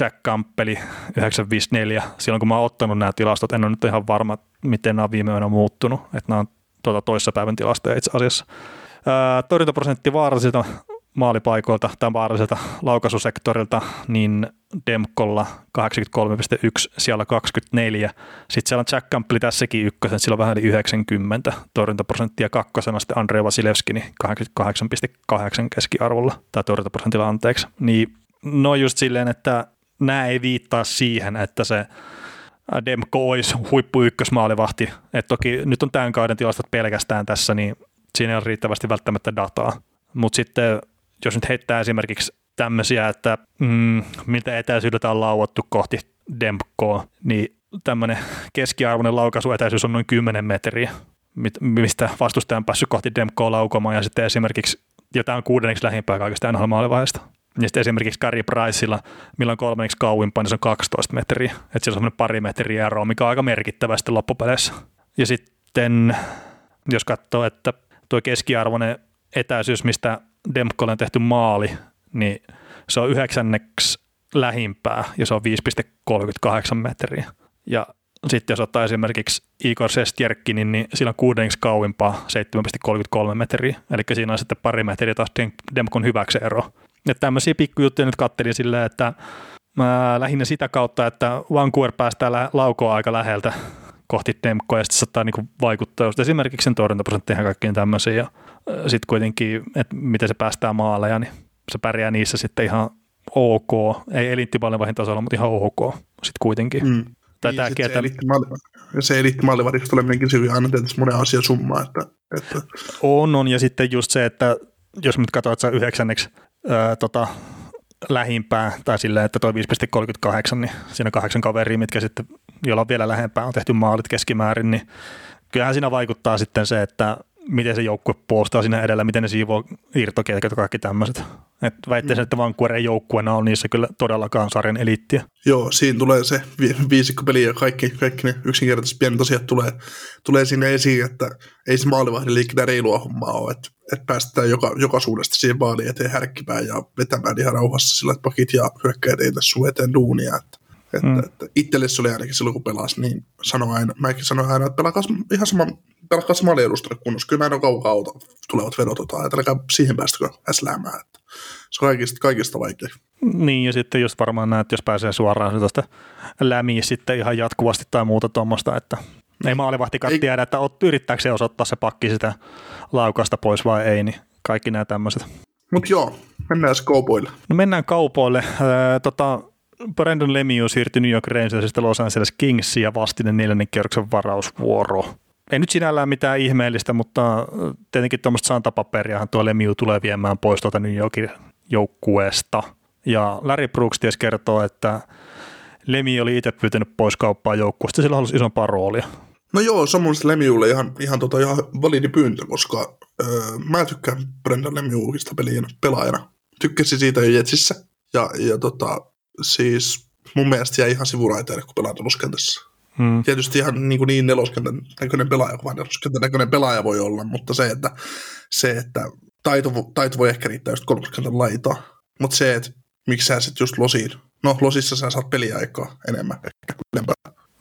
Jack Campbelli 954. Silloin kun mä oon ottanut nämä tilastot, en ole nyt ihan varma, miten nämä on viime yönä muuttunut, että nämä on tuota toissapäivän tilastoja itse asiassa. Torjuntaprosentti vaarallisilta maalipaikoilta tai vaaralliselta laukaisusektorilta, niin Demkolla 83,1, siellä 24. Sitten siellä on Jack Campbell tässäkin ykkösen, sillä on vähän yli 90 torjuntaprosenttia kakkosena, sitten Andrei Vasilevski niin 88,8 keskiarvolla, tai torjuntaprosentilla anteeksi. Niin no just silleen, että nämä ei viittaa siihen, että se Demko olisi huippu ykkösmaalivahti. Et toki nyt on tämän kauden tilastot pelkästään tässä, niin siinä ei ole riittävästi välttämättä dataa. Mutta sitten jos nyt heittää esimerkiksi tämmöisiä, että mm, mitä etäisyydeltä on lauottu kohti Demkoa, niin tämmöinen keskiarvoinen laukaisuetäisyys on noin 10 metriä, mistä vastustaja on päässyt kohti Demkoa laukomaan, ja sitten esimerkiksi jotain kuudenneksi lähimpää kaikista nhl maalivaiheesta. Ja sitten esimerkiksi Gary Priceilla, millä on kolmanneksi kauimpaa, niin se on 12 metriä. Että siellä on semmoinen pari metriä eroa, mikä on aika merkittävästi loppupeleissä. Ja sitten, jos katsoo, että tuo keskiarvoinen etäisyys, mistä Demkolle on tehty maali, niin se on yhdeksänneksi lähimpää ja se on 5,38 metriä. Ja sitten jos ottaa esimerkiksi Igor Sestjerkkinin, niin sillä on kuudenneksi kauimpaa 7,33 metriä. Eli siinä on sitten pari metriä taas Demkon hyväksi ero. Että tämmöisiä pikkujuttuja nyt kattelin silleen, että mä lähinnä sitä kautta, että Vancouver päästää laukoa aika läheltä kohti Demkoa ja sitten saattaa niin vaikuttaa just esimerkiksi sen torjuntaprosenttiin ja kaikkiin tämmöisiin ja sitten kuitenkin, että miten se päästää maaleja, niin se pärjää niissä sitten ihan ok, ei elittimaalivahin tasolla, mutta ihan ok sitten kuitenkin. Mm. Tätä niin, ketä... se elittimaalivahdista tuleminenkin se aina tietysti monen asian summa. Että, että... On, on, ja sitten just se, että jos nyt katsot, että sä yhdeksänneksi ää, tota, lähimpää, tai silleen, että toi 5,38, niin siinä kahdeksan kaveria, mitkä sitten, joilla on vielä lähempää, on tehty maalit keskimäärin, niin kyllähän siinä vaikuttaa sitten se, että miten se joukkue puolustaa siinä edellä, miten ne siivoo irtokelkat ja kaikki tämmöiset. Et väittäisin, mm. että Vancouver ei joukkueena ole niissä kyllä todellakaan sarjan eliittiä. Joo, siinä tulee se viisikkopeli ja kaikki, kaikki ne yksinkertaiset pienet asiat tulee, tulee sinne esiin, että ei se maalivahdin liikkeellä reilua hommaa ole, että, että päästetään joka, joka suudesta siihen maaliin eteen härkkipään ja vetämään ihan rauhassa sillä, että pakit ja hyökkäjät ei tässä eteen duunia. Että, että, mm. että itselle se oli ainakin silloin, kun pelasi, niin sanoin aina, mäkin sanoin aina, että pelakas ihan sama, pelakas maaliedustalle kunnossa. Kyllä mä en ole kaukaa auta tulevat vedot, että ajatelkaa siihen päästäkö äsläämään. Että se on kaikista, kaikista vaikea. Niin, ja sitten just varmaan näet, jos pääsee suoraan tuosta lämiä sitten ihan jatkuvasti tai muuta tuommoista, että ei maalivahtikaan tiedä, että yrittääkö se osoittaa se pakki sitä laukasta pois vai ei, niin kaikki nämä tämmöiset. Mutta joo, mennään kaupoille. No mennään kaupoille. Tota, Brandon Lemieux siirtyi New York Rangersista Los Angeles Kingsiin ja vastinen neljännen kierroksen varausvuoro. Ei nyt sinällään mitään ihmeellistä, mutta tietenkin tuommoista santapaperiahan tuo Lemieux tulee viemään pois tuolta New Yorkin joukkueesta. Ja Larry Brooks ties kertoo, että Lemi oli itse pyytänyt pois kauppaa joukkueesta, sillä halusi isompaa roolia. No joo, se on mun Lemiulle ihan, ihan, tota, ihan validi pyyntö, koska öö, mä tykkään Brendan Lemiuhista pelaajana. Tykkäsin siitä jo Jetsissä. Ja, ja tota, siis mun mielestä jäi ihan sivuraiteille, kun pelaa neloskentässä. Hmm. Tietysti ihan niin, kuin niin neloskentän näköinen pelaaja, kuin neloskentän näköinen pelaaja voi olla, mutta se, että, se, että taito, taito voi ehkä riittää just kolmoskentän laitaa. Mutta se, että miksi sä sitten just losiin. No losissa sä saat peliaikaa enemmän ehkä ylempää.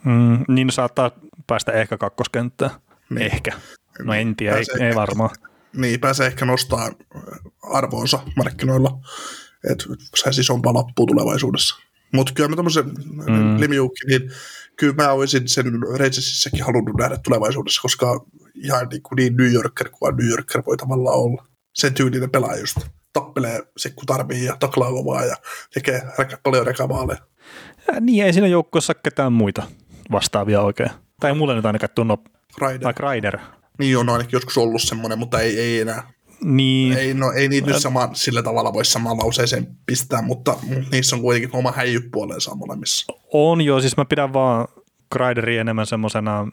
Mm, niin saattaa päästä ehkä kakkoskenttään. Niin. Ehkä. No en tiedä, ei, ehkä, ei varmaan. Niin, pääsee ehkä nostaa arvoonsa markkinoilla, että saisi isompaa lappua tulevaisuudessa. Mutta kyllä mä tämmöisen mm. niin kyllä mä olisin sen Rangersissäkin halunnut nähdä tulevaisuudessa, koska ihan niin, kuin niin New Yorker kuin New Yorker voi tavallaan olla. Sen tyylinen pelaaja just tappelee se kun tarvii ja taklaa kovaa ja tekee paljon rekamaaleja. Niin, ei siinä joukkueessa ketään muita vastaavia oikein. Tai mulle nyt ainakaan tunnu. Rider. Vaikka Rider. Niin on ainakin joskus ollut semmoinen, mutta ei, ei enää. Niin. Ei, no, ei niitä nyt sama, sillä tavalla voi samaan lauseeseen pistää, mutta niissä on kuitenkin oma häijypuoleensa molemmissa. On joo, siis mä pidän vaan Grideria enemmän semmoisena,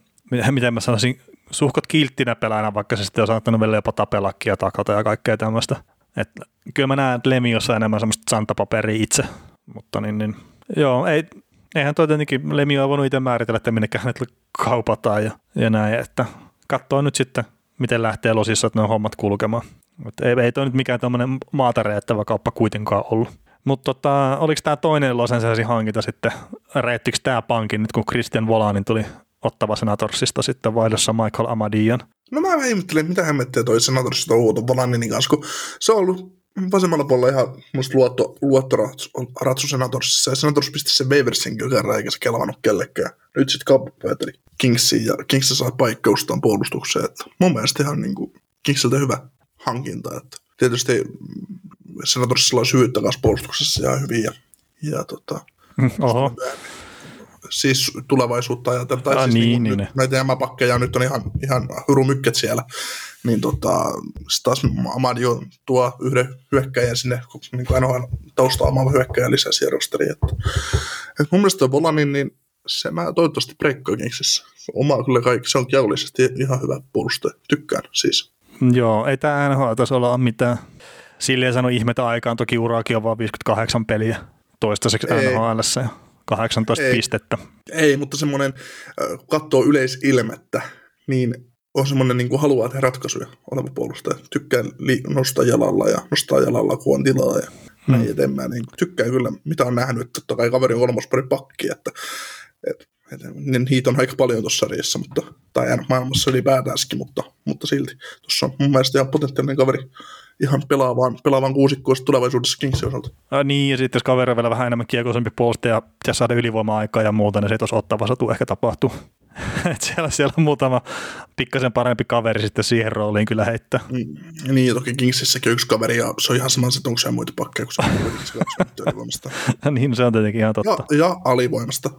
miten mä sanoisin, suhkot kilttinä pelaajana, vaikka se sitten on saattanut vielä jopa tapelakin ja takata ja kaikkea tämmöistä. Et, kyllä mä näen Lemiossa enemmän semmoista santapaperia itse, mutta niin, niin joo, ei, eihän toi tietenkin Lemio on voinut itse määritellä, että minnekä hänet kaupataan ja, ja näin, että katsoo nyt sitten, miten lähtee losissa, että ne hommat kulkemaan. Mutta ei, ei toi nyt mikään tämmöinen maatareettävä kauppa kuitenkaan ollut. Mutta tota, oliko tämä toinen Los Angelesin hankinta sitten, reittikö tämä pankin nyt kun Christian Volanin tuli ottava senatorsista sitten vaihdossa Michael Amadian? No mä ihmettelen, mitä hemmettiä toi senatorsista on uuton Volaninin kanssa, kun se on ollut vasemmalla puolella ihan musta luotto, luottoratsu Senatorsissa, ja Senators pisti sen Waversinkin kerran, eikä se kelvannut kellekään. Nyt sitten kauppa pääteli Kingsiin, ja Kings saa paikkaustaan puolustukseen, että mun mielestä ihan niin kuin Kingsiltä hyvä hankinta, että tietysti Senatorsilla on syyttä kanssa puolustuksessa ihan hyvin, ja, ja tota, Oho siis tulevaisuutta ajatellen. Tai ah, siis niin, niin, niin, näitä jämäpakkeja nyt on ihan, ihan hurumykket siellä. Niin tota, taas Amadio tuo yhden hyökkäjän sinne, niin kuin NHL taustaa omaava hyökkäjän lisää siihen rosteriin. Että, että mun mielestä Volanin, niin se mä toivottavasti breikkoi Kingsissä. Oma kyllä kaikki, se on kiaullisesti ihan hyvä puolustaja. Tykkään siis. Joo, ei tämä NHL taisi olla mitään. Silleen sanoi ihmetä aikaan, toki uraakin on vain 58 peliä toistaiseksi NHL. 18 ei, pistettä. Ei, mutta semmoinen, kun katsoo yleisilmettä, niin on semmoinen niin kuin haluaa tehdä ratkaisuja oleva puolustaja. Tykkää li- nostaa jalalla ja nostaa jalalla, kun on tilaa ja hmm. näin eteenpäin. Niin tykkää kyllä, mitä on nähnyt, että totta kai kaveri on kolmospari pakki, että, että, että niin niitä on aika paljon tuossa sarjassa, mutta, tai maailmassa ylipäätäänkin, mutta, mutta silti. Tuossa on mun mielestä ihan potentiaalinen kaveri ihan pelaavan, pelaavan kuusikkoista tulevaisuudessa Kingsin osalta. Ja niin, ja sitten jos kaveri on vielä vähän enemmän kiekoisempi puolustaja ja pitäisi saada ylivoima-aikaa ja muuta, niin se tuossa ottavassa tuu ehkä tapahtuu. Et siellä, siellä on muutama pikkasen parempi kaveri sitten siihen rooliin kyllä heittää. Mm, niin, ja toki Kingsissäkin yksi kaveri, ja se on ihan sama, että onko se muita pakkeja, kun se on niin, se on tietenkin ihan totta. Ja, ja alivoimasta.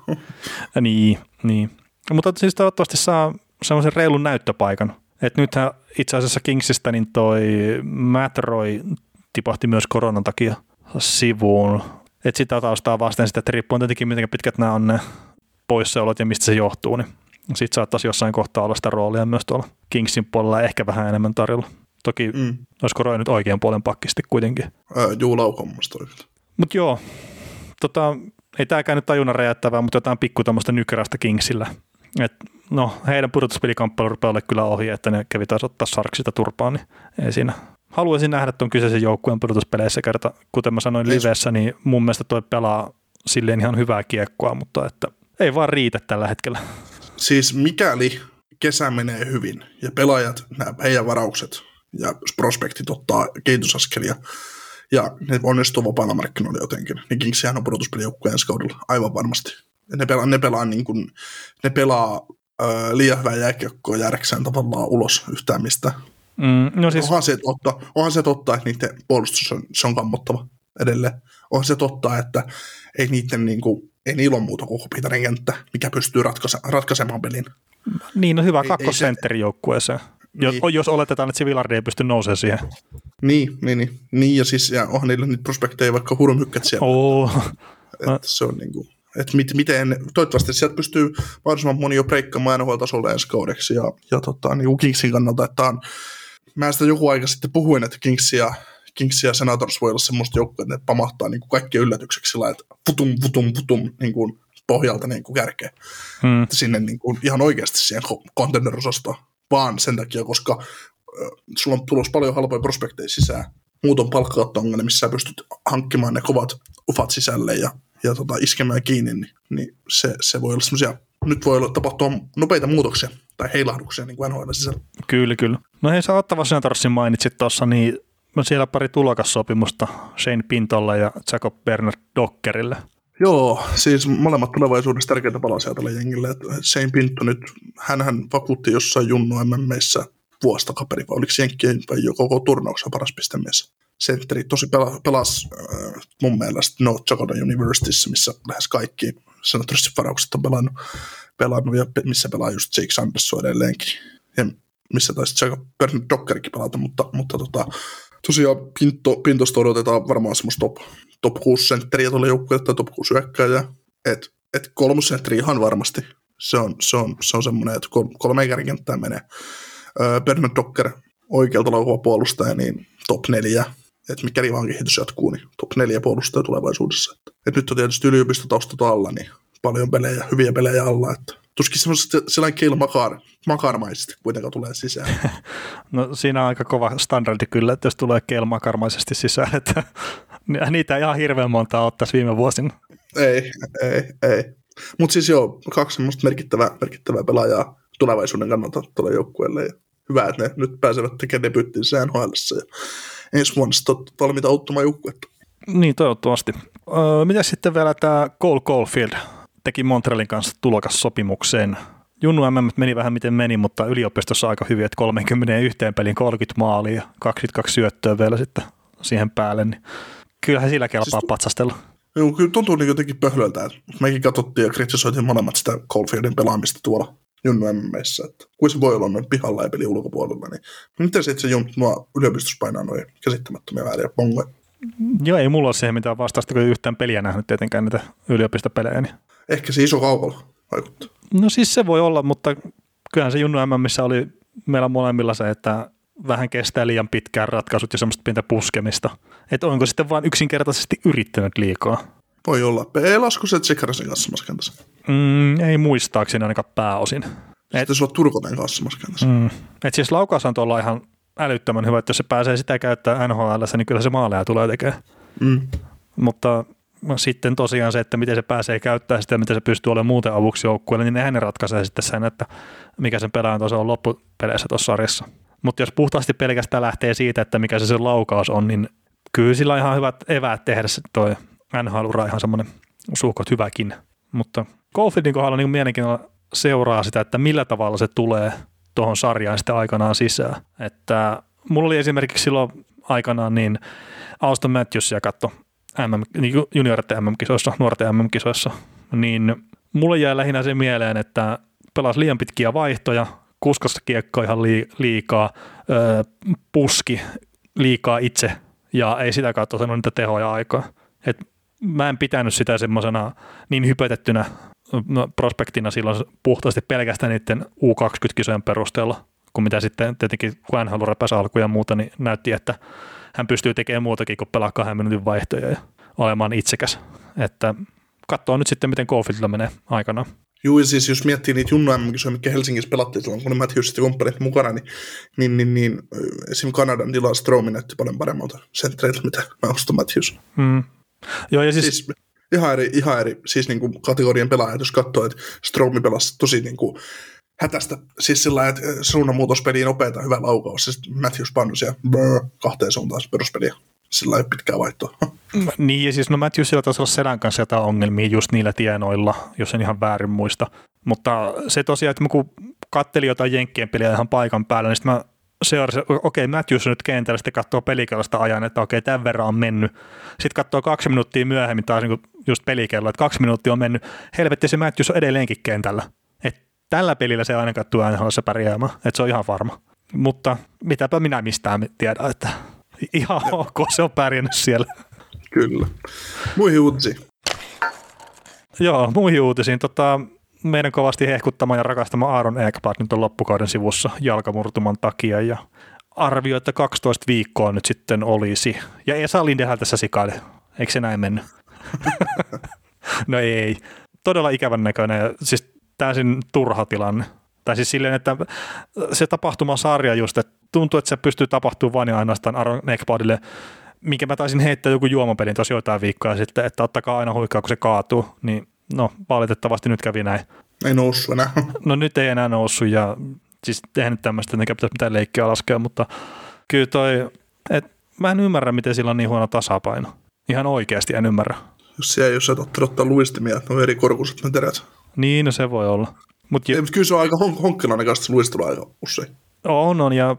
niin, niin. Mutta siis toivottavasti saa semmoisen reilun näyttöpaikan et nythän itse asiassa Kingsistä niin toi Matt Roy tipahti myös koronan takia sivuun. Et sitä taustaa vasten sitten, että riippuen tietenkin miten pitkät nämä on ne poissaolot ja mistä se johtuu, niin sitten saattaisi jossain kohtaa olla sitä roolia myös tuolla Kingsin puolella ehkä vähän enemmän tarjolla. Toki mm. olisiko Roy nyt oikean puolen pakkisti kuitenkin. Ää, juu, laukommasta Mutta joo, tota, ei tämäkään nyt tajunnan räjättävää, mutta jotain pikku tämmöistä nykärästä Kingsillä. Et no, heidän pudotuspelikamppailu rupeaa olla kyllä ohi, että ne kävi taas ottaa Sarksista turpaan, niin ei siinä. Haluaisin nähdä tuon kyseisen joukkueen pudotuspeleissä kerta, kuten mä sanoin livessä, niin mun mielestä toi pelaa silleen ihan hyvää kiekkoa, mutta että ei vaan riitä tällä hetkellä. Siis mikäli kesä menee hyvin ja pelaajat, nämä heidän varaukset ja prospektit ottaa kehitysaskelia ja ne onnistuu vapaalla markkinoilla jotenkin, niin Kingsihän on pudotuspelijoukkueen ensi kaudella aivan varmasti. Ne pelaa, ne pelaa, niin kuin, ne pelaa liian hyvää jääkiekkoa jäädäkseen tavallaan ulos yhtään mistä. Mm, no siis, onhan, se totta, onhan se totta, että niiden puolustus on, se on kammottava edelleen. Onhan se totta, että ei niiden niin kuin, ei niillä ole muuta kuin Hupitarin kenttä, mikä pystyy ratkaise, ratkaisemaan pelin. niin, no hyvä ei kakkosentteri joukkueeseen. Jos, Niin. jos oletetaan, että se Villardi ei pysty nousemaan siihen. Niin, niin, niin, niin ja siis ja onhan niillä niitä prospekteja vaikka hurmykkät siellä. Oo. Että se on niin kuin, että mit, miten, toivottavasti sieltä pystyy mahdollisimman moni jo breikkaamaan NHL-tasolle ensi kaudeksi ja, ja tota, niin kuin Kingsin kannalta, että on, mä sitä joku aika sitten puhuin, että Kings ja, Kings ja Senators voi olla semmoista joukkoa, että ne pamahtaa niin kuin kaikki yllätykseksi sillä, että futum, futum, futum niin kuin pohjalta niin kuin kärkeen Hmm. sinne niin kuin ihan oikeasti siihen contender-osastoon, vaan sen takia, koska ö, sulla on tulossa paljon halpoja prospekteja sisään. Muuton palkkaotto missä sä pystyt hankkimaan ne kovat ufat sisälle ja, ja tota, iskemään kiinni, niin, niin se, se voi olla semmoisia, nyt voi olla tapahtua nopeita muutoksia tai heilahduksia niin kuin NHL sisällä. Kyllä, kyllä. No hei, sä Ottava Senatorsin mainitsit tuossa, niin on siellä pari tulokassopimusta Shane Pintolla ja Jacob Bernard Dockerille. Joo, siis molemmat tulevaisuudessa tärkeitä palasia tälle jengille. että Shane Pinto nyt, hänhän vakuutti jossain Junnu MMissä vuosi takaperin, vai oliko Jenkkien vai jo koko turnauksen paras pistemies. Sentteri tosi pela, pelas äh, mun mielestä North Dakota Universityssä, missä lähes kaikki Senatorsin varaukset on pelannut, pelannut ja pe- missä pelaa just Jake Sanderson edelleenkin. Ja missä taisi Jacob Dockerikin pelata, mutta, mutta tota, tosiaan Pinto, Pintosta odotetaan varmaan semmoista top, top 6 sentteriä tuolle joukkueelle tai top 6 hyökkääjää. Et, et kolmosentteri ihan varmasti. Se on, se on, se on semmoinen, että kol- kolme kärkikenttää menee. Öö, Bernard Docker oikealta laukua puolustaja, niin top neljä. Että mikäli vaan kehitys jatkuu, niin top neljä puolustaja tulevaisuudessa. Et, et nyt on tietysti yliopistotaustat alla, niin paljon pelejä, hyviä pelejä alla. Että tuskin semmoiset sellainen Keil Makar, makarmaisesti kuitenkaan tulee sisään. No siinä on aika kova standardi kyllä, että jos tulee kelmakarmaisesti sisään, että niitä ihan hirveän monta ottaisi viime vuosina. Ei, ei, ei. Mutta siis joo, kaksi semmoista merkittävää, merkittävää pelaajaa tulevaisuuden kannalta tuolle joukkueelle. Ja hyvä, että ne nyt pääsevät tekemään debyyttinsä nhl ensi vuonna valmiita auttamaan joukkuetta. Niin, toivottavasti. Öö, mitä sitten vielä tämä Cole Caulfield teki Montrealin kanssa tulokassopimukseen. Junnu MM meni vähän miten meni, mutta yliopistossa aika hyvin, että 31 pelin 30 maalia ja 22 syöttöä vielä sitten siihen päälle, niin kyllähän sillä kelpaa Siis- patsastella. Joo, kyllä tuntuu niin jotenkin pöhlöltä. Mekin katsottiin ja kritisoitiin molemmat sitä Caulfieldin pelaamista tuolla Junnu MMissä, että kuin se voi olla noin pihalla ja pelin ulkopuolella, niin miten se itse Junnu nuo yliopistossa painaa noin käsittämättömiä vääriä pongoja? Joo, ei mulla ole siihen mitään vastausta, kun ei yhtään peliä nähnyt tietenkään näitä yliopistopelejä. Niin. Ehkä se iso kaupalla vaikuttaa. No siis se voi olla, mutta kyllähän se Junnu MMissä oli meillä molemmilla se, että vähän kestää liian pitkään ratkaisut ja semmoista pientä puskemista. Että onko sitten vain yksinkertaisesti yrittänyt liikaa? Voi olla. Pelasko se Tsekarasin kanssa samassa kentässä? Mm, ei muistaakseni ainakaan pääosin. Sitten sulla on Turkoten kanssa samassa kentässä. Mm. Et siis laukaus on tuolla ihan älyttömän hyvä, että jos se pääsee sitä käyttää NHL, niin kyllä se maaleja tulee tekemään. Mm. Mutta sitten tosiaan se, että miten se pääsee käyttämään sitä miten se pystyy olemaan muuten avuksi joukkueelle, niin nehän ne ratkaisee sitten sen, että mikä sen pelaajan taso on loppupeleissä tuossa sarjassa. Mutta jos puhtaasti pelkästään lähtee siitä, että mikä se se laukaus on, niin kyllä sillä on ihan hyvät eväät tehdä se toi NHL-ura ihan semmoinen suhkot hyväkin. Mutta Caulfieldin kohdalla niin mielenkiinnolla seuraa sitä, että millä tavalla se tulee tuohon sarjaan sitten aikanaan sisään. Että mulla oli esimerkiksi silloin aikanaan niin Auston Matthewsia katto MM, niin ju- junioritten MM-kisoissa, nuorten MM-kisoissa, niin mulle jäi lähinnä se mieleen, että pelasi liian pitkiä vaihtoja, kuskassa kiekko ihan lii- liikaa, öö, puski liikaa itse ja ei sitä kautta saanut niitä tehoja aikaa. Et mä en pitänyt sitä semmoisena niin hypetettynä no, prospektina silloin puhtaasti pelkästään niiden U20-kisojen perusteella, kun mitä sitten tietenkin kun NHL repäsi alkuja ja muuta, niin näytti, että hän pystyy tekemään muutakin kuin pelaa kahden minuutin vaihtoja ja olemaan itsekäs. Että katsoo nyt sitten, miten Cofieldilla menee aikanaan. Juu, ja siis jos miettii niitä junnu mm mitkä Helsingissä pelattiin silloin, kun ne Matthews ja kumppanit mukana, niin, niin, niin, niin esim. Kanadan Dylan Stromi näytti paljon paremmalta sentreiltä, mitä mä ostan Matthews. Mm. Joo, ja siis, Siis, ihan eri, ihan eri siis niin kuin kategorian pelaajat, jos katsoo, että Stromi pelasi tosi niin kuin hätästä, siis sillä että suunnanmuutospeliin nopeata hyvä laukaus, siis Matthews pannus ja brr, kahteen suuntaan peruspeliä. Sillä ei pitkää vaihtoa. niin, ja siis no Matthewsilla taisi olla sedän kanssa jotain ongelmia just niillä tienoilla, jos en ihan väärin muista. Mutta se tosiaan, että mä kun kattelin jotain Jenkkien peliä ihan paikan päällä, niin sitten mä seurasi, okei, okay, Matthews on nyt kentällä, sitten katsoo pelikellosta ajan, että okei, okay, tämän verran on mennyt. Sitten katsoo kaksi minuuttia myöhemmin taas niin just pelikello, että kaksi minuuttia on mennyt. Helvetti, se Matthews on edelleenkin kentällä. Et tällä pelillä se ainakaan tuo NHLssä pärjäämään, että se on ihan varma. Mutta mitäpä minä mistään tiedä, että ihan ok, se on pärjännyt siellä. Kyllä. Muihin uutisiin. Joo, muihin uutisiin. Tota, meidän kovasti hehkuttama ja rakastama Aaron Ekblad nyt on loppukauden sivussa jalkamurtuman takia ja arvio, että 12 viikkoa nyt sitten olisi. Ja Esa Lindehän tässä sikaili. Eikö se näin mennyt? no ei. Todella ikävän näköinen ja siis täysin turha tilanne. Tai siis silleen, että se tapahtumasarja just, että tuntuu, että se pystyy tapahtumaan vain ja ainoastaan Aaron Ekbladille, minkä mä taisin heittää joku juomapelin tuossa joitain viikkoja sitten, että ottakaa aina huikkaa, kun se kaatuu, niin no valitettavasti nyt kävi näin. Ei noussut enää. No nyt ei enää noussut ja siis eihän nyt tämmöistä, että pitäisi mitään leikkiä laskea, mutta kyllä toi, et mä en ymmärrä, miten sillä on niin huono tasapaino. Ihan oikeasti en ymmärrä. Jos siellä jos et ottanut ottaa luistimia, että on eri korkuiset ne terät. Niin, no se voi olla. Mut Ei, mutta kyllä se on aika hon- honkkilainen kanssa luistelu aika usein. On, on, ja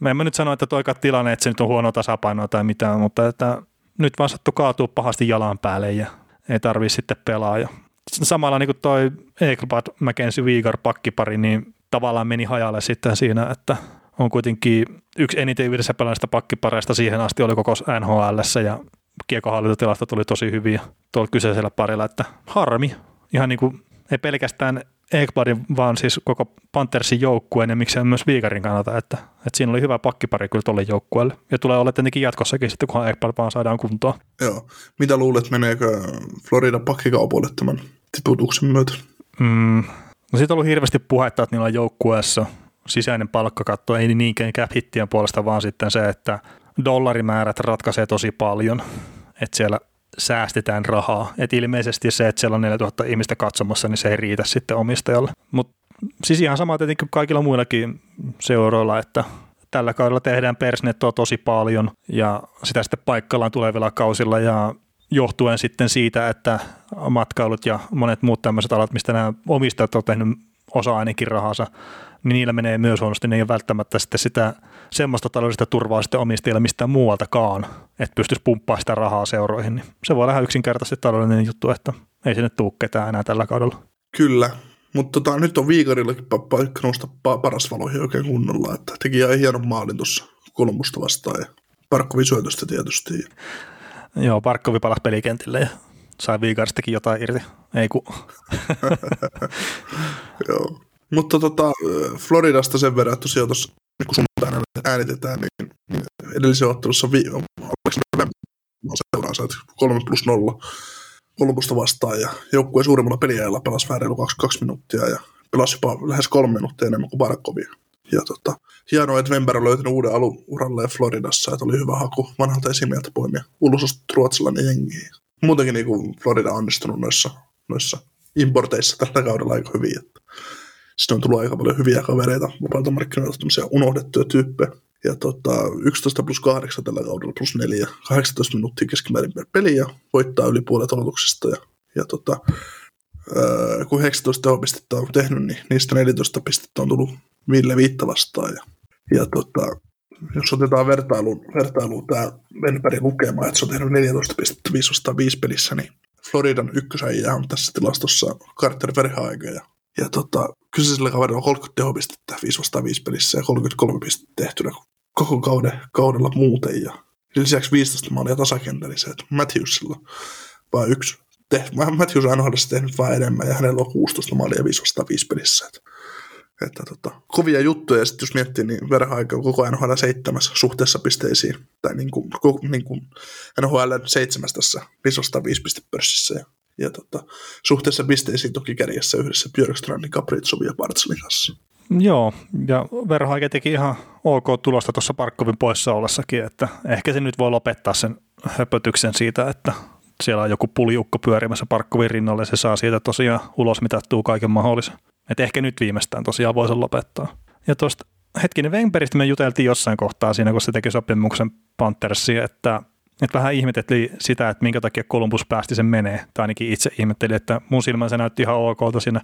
mä en mä nyt sano, että toika tilanne, että se nyt on huono tasapainoa tai mitään, mutta että nyt vaan sattu kaatuu pahasti jalan päälle ja ei tarvii sitten pelaa. Ja samalla niin kuin toi Eklbad, McKenzie, Viigar pakkipari, niin tavallaan meni hajalle sitten siinä, että on kuitenkin yksi eniten yhdessä pelaajista pakkipareista siihen asti oli koko NHL ja kiekohallintotilasta tuli tosi hyviä tuolla kyseisellä parilla, että harmi. Ihan niin kuin, ei pelkästään Ekbladin, vaan siis koko Panthersin joukkueen ja miksei myös Viikarin kannalta, että, että siinä oli hyvä pakkipari kyllä tuolle joukkueelle. Ja tulee olla tietenkin jatkossakin sitten, kunhan Ekblad vaan saadaan kuntoon. Joo. Mitä luulet, meneekö Florida pakkikaupoille tämän tiputuksen myötä? Mm. No siitä on ollut hirveästi puhetta, että niillä on joukkueessa sisäinen palkkakatto, ei niinkään cap hittien puolesta, vaan sitten se, että dollarimäärät ratkaisee tosi paljon, että siellä säästetään rahaa. Et ilmeisesti se, että siellä on 4000 ihmistä katsomassa, niin se ei riitä sitten omistajalle. Mutta siis ihan sama tietenkin kaikilla muillakin seuroilla, että tällä kaudella tehdään persnettoa tosi paljon ja sitä sitten paikkaillaan tulevilla kausilla ja johtuen sitten siitä, että matkailut ja monet muut tämmöiset alat, mistä nämä omistajat on tehnyt osa ainakin rahansa, niin niillä menee myös huonosti. Ne ei ole välttämättä sitten sitä semmoista taloudellista turvaa sitten omistajille mistään muualtakaan, että pystyisi pumppaa sitä rahaa seuroihin. Niin se voi olla ihan yksinkertaisesti taloudellinen juttu, että ei sinne tule ketään enää tällä kaudella. Kyllä, mutta tota, nyt on Viikarillakin paikka nousta paras valoihin oikein kunnolla, että teki ihan hienon maalin tuossa kolmusta vastaan ja Parkkovi syötöstä tietysti. Joo, Parkkovi palasi pelikentille ja sai Viikaristakin jotain irti. Ei ku. Joo. Mutta tota, Floridasta sen verran, että tosiaan tuossa kun sunnuntaina äänitetään, niin, niin edellisen ottelussa vi- seuraa sait 3 plus 0 kolmusta vastaan ja joukkueen suurimmalla peliajalla pelasi vähän reilu 22 minuuttia ja pelasi jopa lähes kolme minuuttia enemmän kuin Barkovia. Ja tota, hienoa, että Wember on löytänyt uuden alun uralle Floridassa, että oli hyvä haku vanhalta esimieltä poimia ulosostettu ruotsalainen jengi. Muutenkin niin kuin Florida on onnistunut noissa, noissa importeissa tällä kaudella aika hyvin. Että sitten on tullut aika paljon hyviä kavereita vapailta markkinoilta, tämmöisiä unohdettuja tyyppejä. Ja tota, 11 plus 8 tällä kaudella plus 4, 18 minuuttia keskimäärin per peli ja voittaa yli puolet aloituksesta. Ja, ja tota, ää, kun 19 tehopistettä on tehnyt, niin niistä 14 pistettä on tullut Ville Viitta vastaan. Ja, ja tota, jos otetaan vertailuun, vertailuun tämä Venbergin lukema, että se on tehnyt 14 pistettä 505 pelissä, niin Floridan ykkösäijä on tässä tilastossa Carter Verhaegen ja ja tota, kyseisellä kaudella on 30 tehopistettä 5 vastaan 5 pelissä ja 33 pistettä tehtynä koko kauden, kaudella muuten. Ja lisäksi 15 maalia tasakentällä, se, että Matthewsilla vaan yksi. Te, Matthews on NHL tehnyt vaan enemmän ja hänellä on 16 maalia 5 vastaan 5 pelissä. Että, että tota, kovia juttuja, ja sitten jos miettii, niin verha-aika on koko NHL seitsemäs suhteessa pisteisiin, tai niin kuin, niin kuin NHL seitsemäs tässä 5 vastaan 5 pistepörssissä, ja ja tota, suhteessa pisteisiin toki kärjessä yhdessä Björkstrandin, Capritsovin ja Partselin kanssa. Joo, ja Verhaike teki ihan ok tulosta tuossa Parkkovin poissa ollessakin, että ehkä se nyt voi lopettaa sen höpötyksen siitä, että siellä on joku puliukko pyörimässä Parkkovin rinnalle, se saa siitä tosiaan ulos mitattua kaiken mahdollisen. Et ehkä nyt viimeistään tosiaan voi sen lopettaa. Ja tuosta hetkinen Wengbergistä me juteltiin jossain kohtaa siinä, kun se teki sopimuksen Panthersiin, että että vähän ihmetettiin sitä, että minkä takia Columbus päästi sen menee. Tai ainakin itse ihmettelin, että mun silmän se näytti ihan ok siinä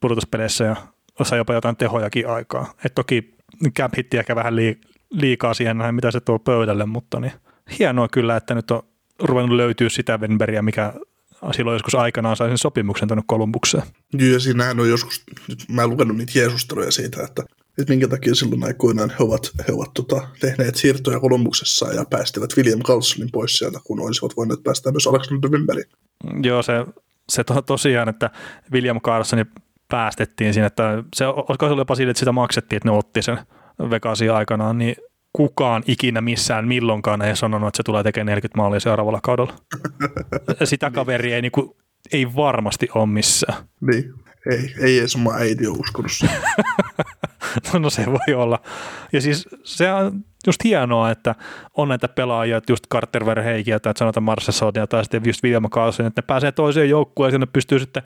pudotuspeleissä ja osa jopa jotain tehojakin aikaa. Et toki cap hitti ehkä vähän liikaa siihen mitä se tuo pöydälle, mutta niin hienoa kyllä, että nyt on ruvennut löytyä sitä Venberiä, mikä silloin joskus aikanaan sai sen sopimuksen tuonne Kolumbukseen. Joo, ja siinähän on joskus, nyt mä en lukenut niitä jeesusteluja siitä, että, että minkä takia silloin aikoinaan he ovat, he ovat tota, tehneet siirtoja Kolumbuksessa ja päästivät William Carlsonin pois sieltä, kun olisivat voineet päästä myös Alexander Wimberin. Joo, se, se to, tosiaan, että William Carlsoni päästettiin siinä, että se, olisiko se jopa siitä, että sitä maksettiin, että ne otti sen Vegasin aikanaan, niin kukaan ikinä missään milloinkaan ei sanonut, että se tulee tekemään 40 maalia seuraavalla kaudella. Sitä kaveri ei, niin kuin, ei varmasti ole missään. Niin, ei, ei edes oma äiti ole uskonut no, no se voi olla. Ja siis se on just hienoa, että on näitä pelaajia, että just Carter Verheikiä tai sanotaan Marsesonia tai sitten just William Carlson, että ne pääsee toiseen joukkueen ja ne pystyy sitten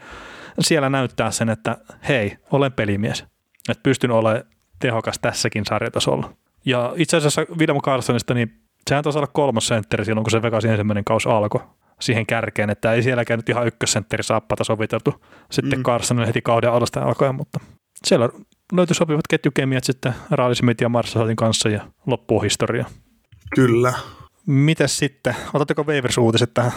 siellä näyttää sen, että hei, olen pelimies. Että pystyn olemaan tehokas tässäkin sarjatasolla. Ja itse asiassa William Carsonista, niin sehän taisi olla kolmas sentteri silloin, kun se Vegasin ensimmäinen kausi alkoi siihen kärkeen, että ei sielläkään nyt ihan ykkössentteri saappata soviteltu sitten mm. Carson heti kauden alusta alkoen, mutta siellä löytyi sopivat ketjukemiat sitten Raalismith ja Marshalin kanssa ja loppuu historia. Kyllä. Mites sitten? Otatteko Waivers-uutiset tähän?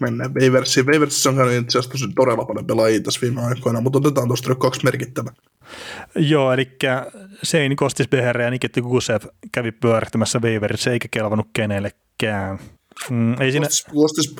Mennään Waversiin. Waversissa on käynyt itse asiassa todella paljon pelaajia tässä viime aikoina, mutta otetaan tuosta nyt kaksi merkittävää. Joo, eli Seini Kostisbeher ja Nikita Gusev kävi pyörittämässä Waiverissä eikä kelvannut kenellekään. Mm, ei siinä... Kostis,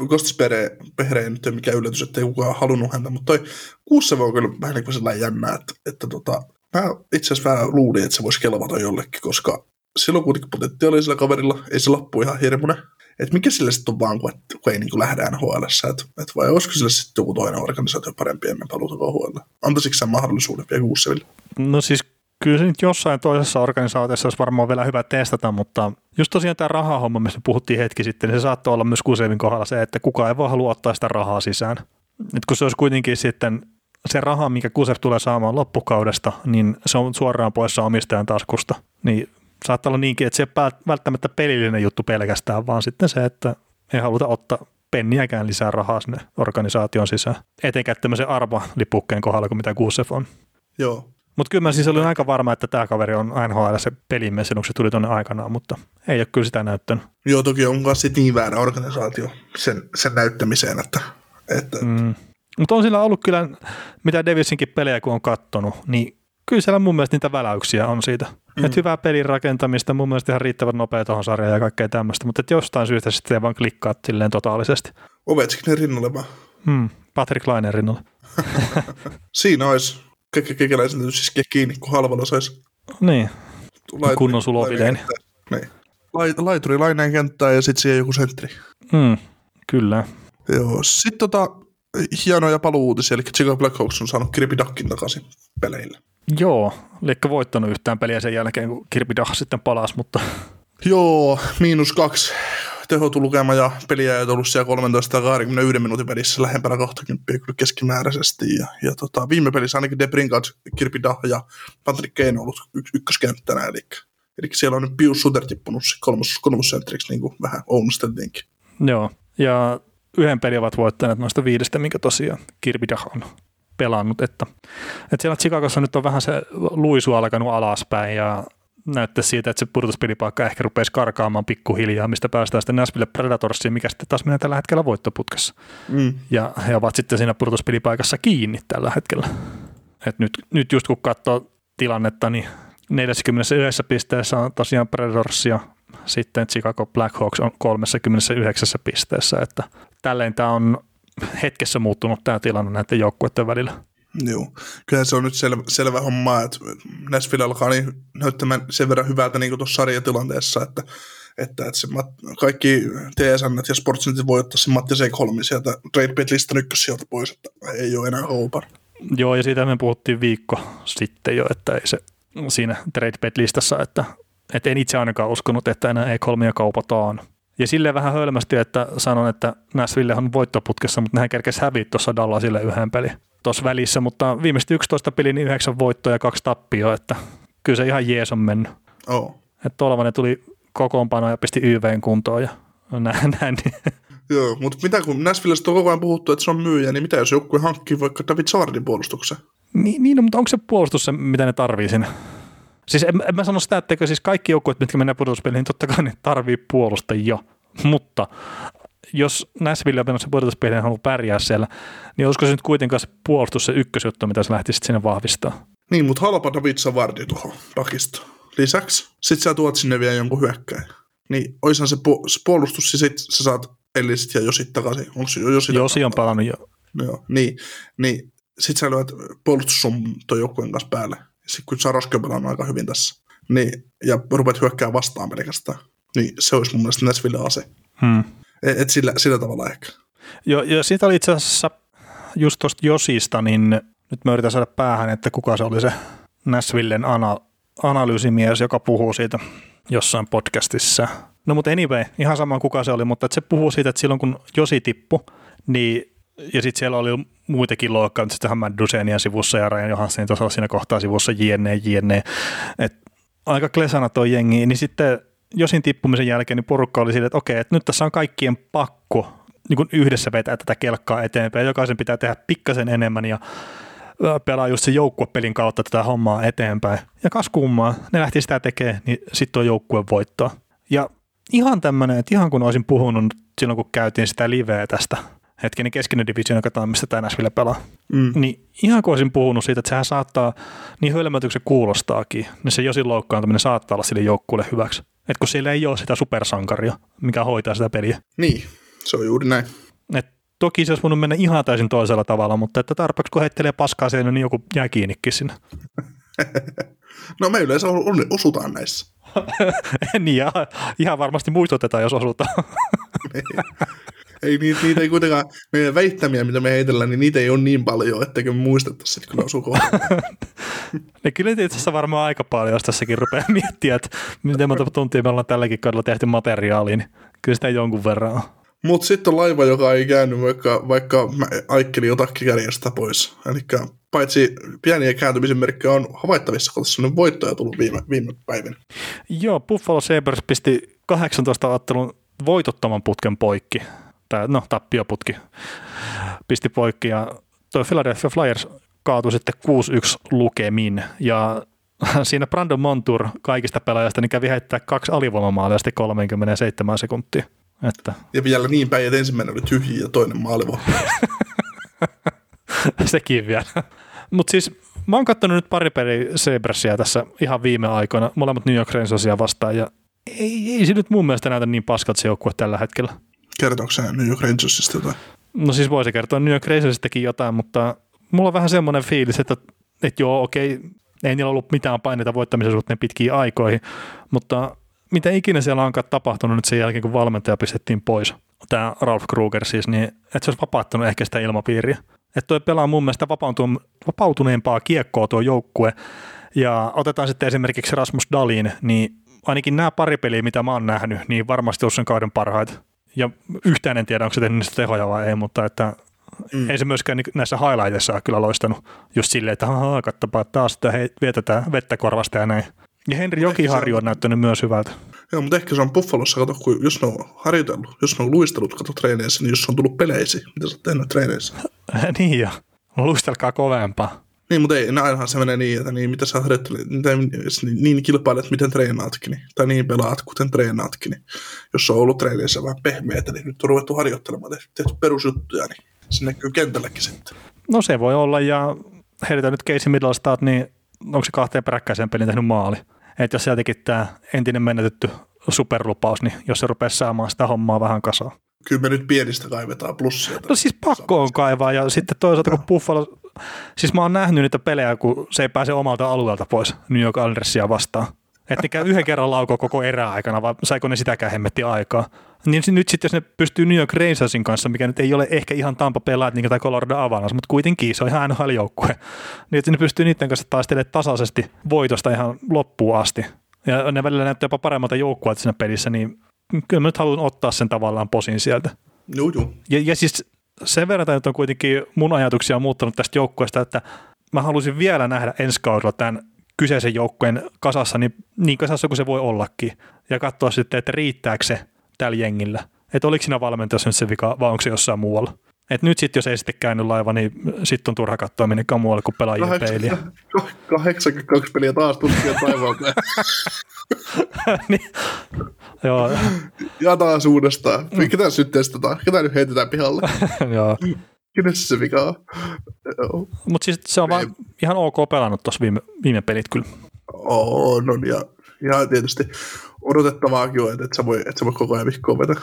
ei nyt ole mikään yllätys, että ei kukaan halunnut häntä, mutta toi Gusev on kyllä vähän niin kuin sellainen jännä, että, että tota, mä itse asiassa vähän luulin, että se voisi kelvata jollekin, koska silloin kuitenkin potentiaali sillä kaverilla, ei se lappu ihan hirmuinen. Että mikä sille sitten on vaan, kun, kun ei niin lähde NHL, että, että vai olisiko sille sitten joku toinen organisaatio parempi ennen paluuta KHL? Antaisiko sen mahdollisuuden vielä Kuusseville? No siis kyllä se nyt jossain toisessa organisaatiossa olisi varmaan vielä hyvä testata, mutta just tosiaan tämä rahahomma, mistä puhuttiin hetki sitten, niin se saattoi olla myös Kusevin kohdalla se, että kukaan ei voi halua ottaa sitä rahaa sisään. Et kun se olisi kuitenkin sitten se raha, mikä Kusev tulee saamaan loppukaudesta, niin se on suoraan poissa omistajan taskusta. Niin saattaa olla niinkin, että se ei välttämättä pelillinen juttu pelkästään, vaan sitten se, että ei haluta ottaa penniäkään lisää rahaa sinne organisaation sisään. Etenkään tämmöisen arvalipukkeen kohdalla kuin mitä Gusev on. Joo. Mutta kyllä mä siis olin aika varma, että tämä kaveri on NHL se pelimies kun se tuli tuonne aikanaan, mutta ei ole kyllä sitä näyttänyt. Joo, toki on myös niin väärä organisaatio sen, sen näyttämiseen, että... että mm. Mutta on sillä ollut kyllä, mitä Davisinkin pelejä kun on kattonut, niin kyllä siellä mun mielestä niitä väläyksiä on siitä. Mm. Että hyvää pelin rakentamista, mun mielestä ihan riittävän nopea tuohon sarjaan ja kaikkea tämmöistä, mutta että jostain syystä sitten ei vaan klikkaa silleen totaalisesti. Ovechkinin rinnalle vaan. Hmm. Patrick Lainen rinnalle. Siinä olisi kekäläisen siis kiinni, kun halvalla saisi. Niin, laituri, kunnon sulovileeni. Niin. Laituri laineen kenttää ja sitten siihen joku sentteri. Hmm. Kyllä. Joo, sitten tota, hienoja paluuutisia, eli Chicago Blackhawks on saanut Kirby Duckin takaisin peleille. Joo, eli voittanut yhtään peliä sen jälkeen, kun Kirby Duck sitten palasi, mutta... Joo, miinus kaksi tehotulukema ja peliä ei ollut siellä 13 21 minuutin välissä lähempänä 20 kyllä keskimääräisesti. Ja, ja tota, viime pelissä ainakin Debrin kanssa Kirby Duck ja Patrick Kane on ollut y- ykköskenttänä, eli, eli siellä on nyt Pius Suter tippunut kolmos, kolmossentriksi, niin kuin vähän ounusteltiinkin. Joo, ja yhden pelin ovat voittaneet noista viidestä, minkä tosiaan Kirby Duck on pelannut. Että, että siellä Chicagossa nyt on vähän se luisu alkanut alaspäin ja näyttää siitä, että se pudotuspelipaikka ehkä rupeisi karkaamaan pikkuhiljaa, mistä päästään sitten Nashville Predatorsiin, mikä sitten taas menee tällä hetkellä voittoputkessa. Mm. Ja he ovat sitten siinä pudotuspelipaikassa kiinni tällä hetkellä. Et nyt, nyt just kun katsoo tilannetta, niin 41 pisteessä on tosiaan Predators ja sitten Chicago Blackhawks on 39 pisteessä, että tälleen tämä on hetkessä muuttunut tämä tilanne näiden joukkueiden välillä. Joo, kyllä se on nyt selvä, selvä homma, että Nashville alkaa niin näyttämään sen verran hyvältä niin tuossa sarjatilanteessa, että, että, että se kaikki TSN ja Sportsnet voi ottaa se Matti C3 sieltä trade listan ykkössieltä pois, että ei ole enää open. Joo, ja siitä me puhuttiin viikko sitten jo, että ei se siinä trade listassa, että, että en itse ainakaan uskonut, että enää E3 kaupataan. Ja silleen vähän hölmästi, että sanon, että Nashville on voittoputkessa, mutta nehän kerkesi häviä tuossa Dallasille yhden pelin tuossa välissä, mutta viimeiset 11 pelin niin 9 voittoa ja kaksi tappioa, että kyllä se ihan jees on mennyt. Oh. Että Tolvanen tuli kokoonpano ja pisti YVn kuntoon ja näin. näin niin. Joo, mutta mitä kun Nashvillesta on koko ajan puhuttu, että se on myyjä, niin mitä jos joku hankkii vaikka David Sardin puolustuksen? Niin, niin no, mutta onko se puolustus se, mitä ne tarvii siinä? Siis en, en mä sano sitä, että siis kaikki joukkueet, mitkä mennään pudotuspeleihin, niin totta kai ne tarvii puolustajia, mutta jos Nashville on menossa pudotuspeleihin ja haluaa pärjää siellä, niin olisiko se nyt kuitenkaan se puolustus se ykkösjuttu, mitä sä lähtisit sinne vahvistaa? Niin, mutta halpa David Savardi tuohon pakistoon. Lisäksi sit sä tuot sinne vielä jonkun hyökkäin. Niin oishan se, pu- se puolustus, siis sit sä saat Ellisit ja Josit takaisin. Onko se Josi? Josi on palannut jo. Joo, niin, niin sit sä lyöt puolustussum ton joukkueen kanssa päälle. Sitten kun Saroski on aika hyvin tässä. Niin, ja rupeat hyökkää vastaan pelkästään. Niin se olisi mun mielestä Nashville ase. Hmm. Et, sillä, sillä tavalla ehkä. Jo, ja siitä oli itse asiassa just tuosta Josista, niin nyt mä yritän saada päähän, että kuka se oli se Nashvillen ana, analyysimies, joka puhuu siitä jossain podcastissa. No mutta anyway, ihan sama kuka se oli, mutta että se puhuu siitä, että silloin kun Josi tippui, niin ja sitten siellä oli muitakin loukkaantumisia, sitten Matt Dusenia sivussa ja Ryan Johanssonin tuossa siinä kohtaa sivussa jne, jne. Et aika klesana tuo jengi, niin sitten Josin tippumisen jälkeen niin porukka oli sille, että okei, että nyt tässä on kaikkien pakko niin kuin yhdessä vetää tätä kelkkaa eteenpäin. Jokaisen pitää tehdä pikkasen enemmän ja pelaa just se joukkuepelin kautta tätä hommaa eteenpäin. Ja kas kummaa, ne lähti sitä tekemään, niin sitten tuo joukkue voittaa. Ja ihan tämmöinen, että ihan kun olisin puhunut silloin, kun käytiin sitä liveä tästä hetkinen keskinen division, joka tämä, mistä tämä Nashville pelaa. Mm. Niin ihan kun olisin puhunut siitä, että sehän saattaa, niin hölmötyksen kuulostaakin, niin se josin loukkaantuminen saattaa olla sille joukkueelle hyväksi. Että kun siellä ei ole sitä supersankaria, mikä hoitaa sitä peliä. Niin, se on juuri näin. Et toki se olisi voinut mennä ihan täysin toisella tavalla, mutta että tarpeeksi kun heittelee paskaa siellä, niin joku jää kiinnikin sinne. no me yleensä osutaan näissä. niin, ja ihan varmasti muistutetaan, jos osutaan. ei, niitä, niitä ei kuitenkaan, meidän väittämiä, mitä me heitellään, niin niitä ei ole niin paljon, etteikö me muistettaisi, että kun ne osuu ne kyllä itse asiassa varmaan aika paljon, jos tässäkin rupeaa miettiä, että miten monta tuntia me ollaan tälläkin kaudella tehty materiaalia, niin kyllä sitä jonkun verran on. Mutta sitten on laiva, joka ei käynyt, vaikka, vaikka Aikkeli otakki kärjestä pois. Eli paitsi pieniä kääntymisen merkkejä on havaittavissa, kun tässä on voittoja tullut viime, viime päivinä. Joo, Buffalo Sabres pisti 18 ottelun voitottoman putken poikki tämä, no tappioputki pisti poikki ja tuo Philadelphia Flyers kaatui sitten 6-1 lukemin ja siinä Brandon Montour kaikista pelaajista niin kävi heittää kaksi alivoimamaalia sitten 37 sekuntia. Että. Ja vielä niin päin, että ensimmäinen oli tyhjiä ja toinen maalivo. Sekin vielä. Mutta siis mä oon katsonut nyt pari peli Sabresia tässä ihan viime aikoina, molemmat New York Rangersia vastaan ja ei, ei se nyt mun mielestä näytä niin paskat se joukkue tällä hetkellä. Kertooko se New York Rangersista jotain? No siis voisi kertoa New York Rangersistakin jotain, mutta mulla on vähän semmoinen fiilis, että, että joo, okei, ei niillä ollut mitään paineita voittamisen suhteen pitkiin aikoihin, mutta mitä ikinä siellä onkaan tapahtunut nyt sen jälkeen, kun valmentaja pistettiin pois, tämä Ralph Kruger siis, niin että se olisi vapauttanut ehkä sitä ilmapiiriä. Että toi pelaa mun mielestä vapautuneempaa kiekkoa tuo joukkue, ja otetaan sitten esimerkiksi Rasmus Dalin, niin ainakin nämä pari peliä, mitä mä oon nähnyt, niin varmasti on sen kauden parhaita ja yhtään en tiedä, onko se tehnyt niistä tehoja vai ei, mutta että mm. ei se myöskään näissä highlightissa ole kyllä loistanut just silleen, että haha, kattopaa taas, että hei, vietetään vettä korvasta ja näin. Ja Henri Jokiharju on näyttänyt myös hyvältä. Joo, mutta ehkä se on Buffalossa, kato, kun jos ne on harjoitellut, jos ne on luistellut, kato treeneissä, niin jos on tullut peleisi, mitä sä oot tehnyt treeneissä? niin jo, luistelkaa kovempaa. Niin, mutta ei, ainahan se menee niin, että niin, mitä sä harjoittelet, niin, niin kilpailet, miten treenaatkin, niin, tai niin pelaat, kuten treenaatkin. Niin, jos on ollut treeneissä vähän pehmeitä, niin nyt on ruvettu harjoittelemaan, tehty perusjuttuja, niin se näkyy kentälläkin sitten. No se voi olla, ja heitetään nyt Casey Middlestad, niin onko se kahteen peräkkäiseen pelin tehnyt maali? Että jos sieltäkin tämä entinen menetetty superlupaus, niin jos se rupeaa saamaan sitä hommaa vähän kasaan. Kyllä me nyt pienistä kaivetaan plussia. No siis pakko on kaivaa, ja sitten toisaalta kun Buffalo Siis mä oon nähnyt niitä pelejä, kun se ei pääse omalta alueelta pois New York Islandersia vastaan. Että ne yhden kerran laukoo koko aikana, vai saiko ne sitäkään hemmetti aikaa. Niin nyt sitten, jos ne pystyy New York Rangersin kanssa, mikä nyt ei ole ehkä ihan Tampa pelaat niin tai Colorado Avalanche, mutta kuitenkin se on ihan NHL-joukkue. Niin että ne pystyy niiden kanssa taistelemaan tasaisesti voitosta ihan loppuun asti. Ja ne välillä näyttää jopa paremmalta joukkueelta siinä pelissä, niin kyllä mä nyt haluan ottaa sen tavallaan posin sieltä. Joo, joo. Ja, ja siis sen verran että on kuitenkin mun ajatuksia muuttanut tästä joukkueesta, että mä haluaisin vielä nähdä ensi kaudella tämän kyseisen joukkueen kasassa niin, niin kasassa kuin se voi ollakin ja katsoa sitten, että riittääkö se tällä jengillä. Että oliko siinä valmentajassa nyt se vika vai onko se jossain muualla. Et nyt sitten, jos ei sitten käynyt laiva, niin sitten on turha katsoa minnekään muualle kuin pelaajien peiliä. 82 peliä taas tutkia taivaalta. niin, joo. Ja taas uudestaan. Ketä nyt testataan? Ketä nyt heitetään pihalle? joo. Kenessä se vika on? Mutta siis se on vaan ihan ok pelannut tuossa viime, viime pelit kyllä. On, on ja, ja tietysti odotettavaakin on, että et sä voi, et sä voi koko ajan vihkoa vetää.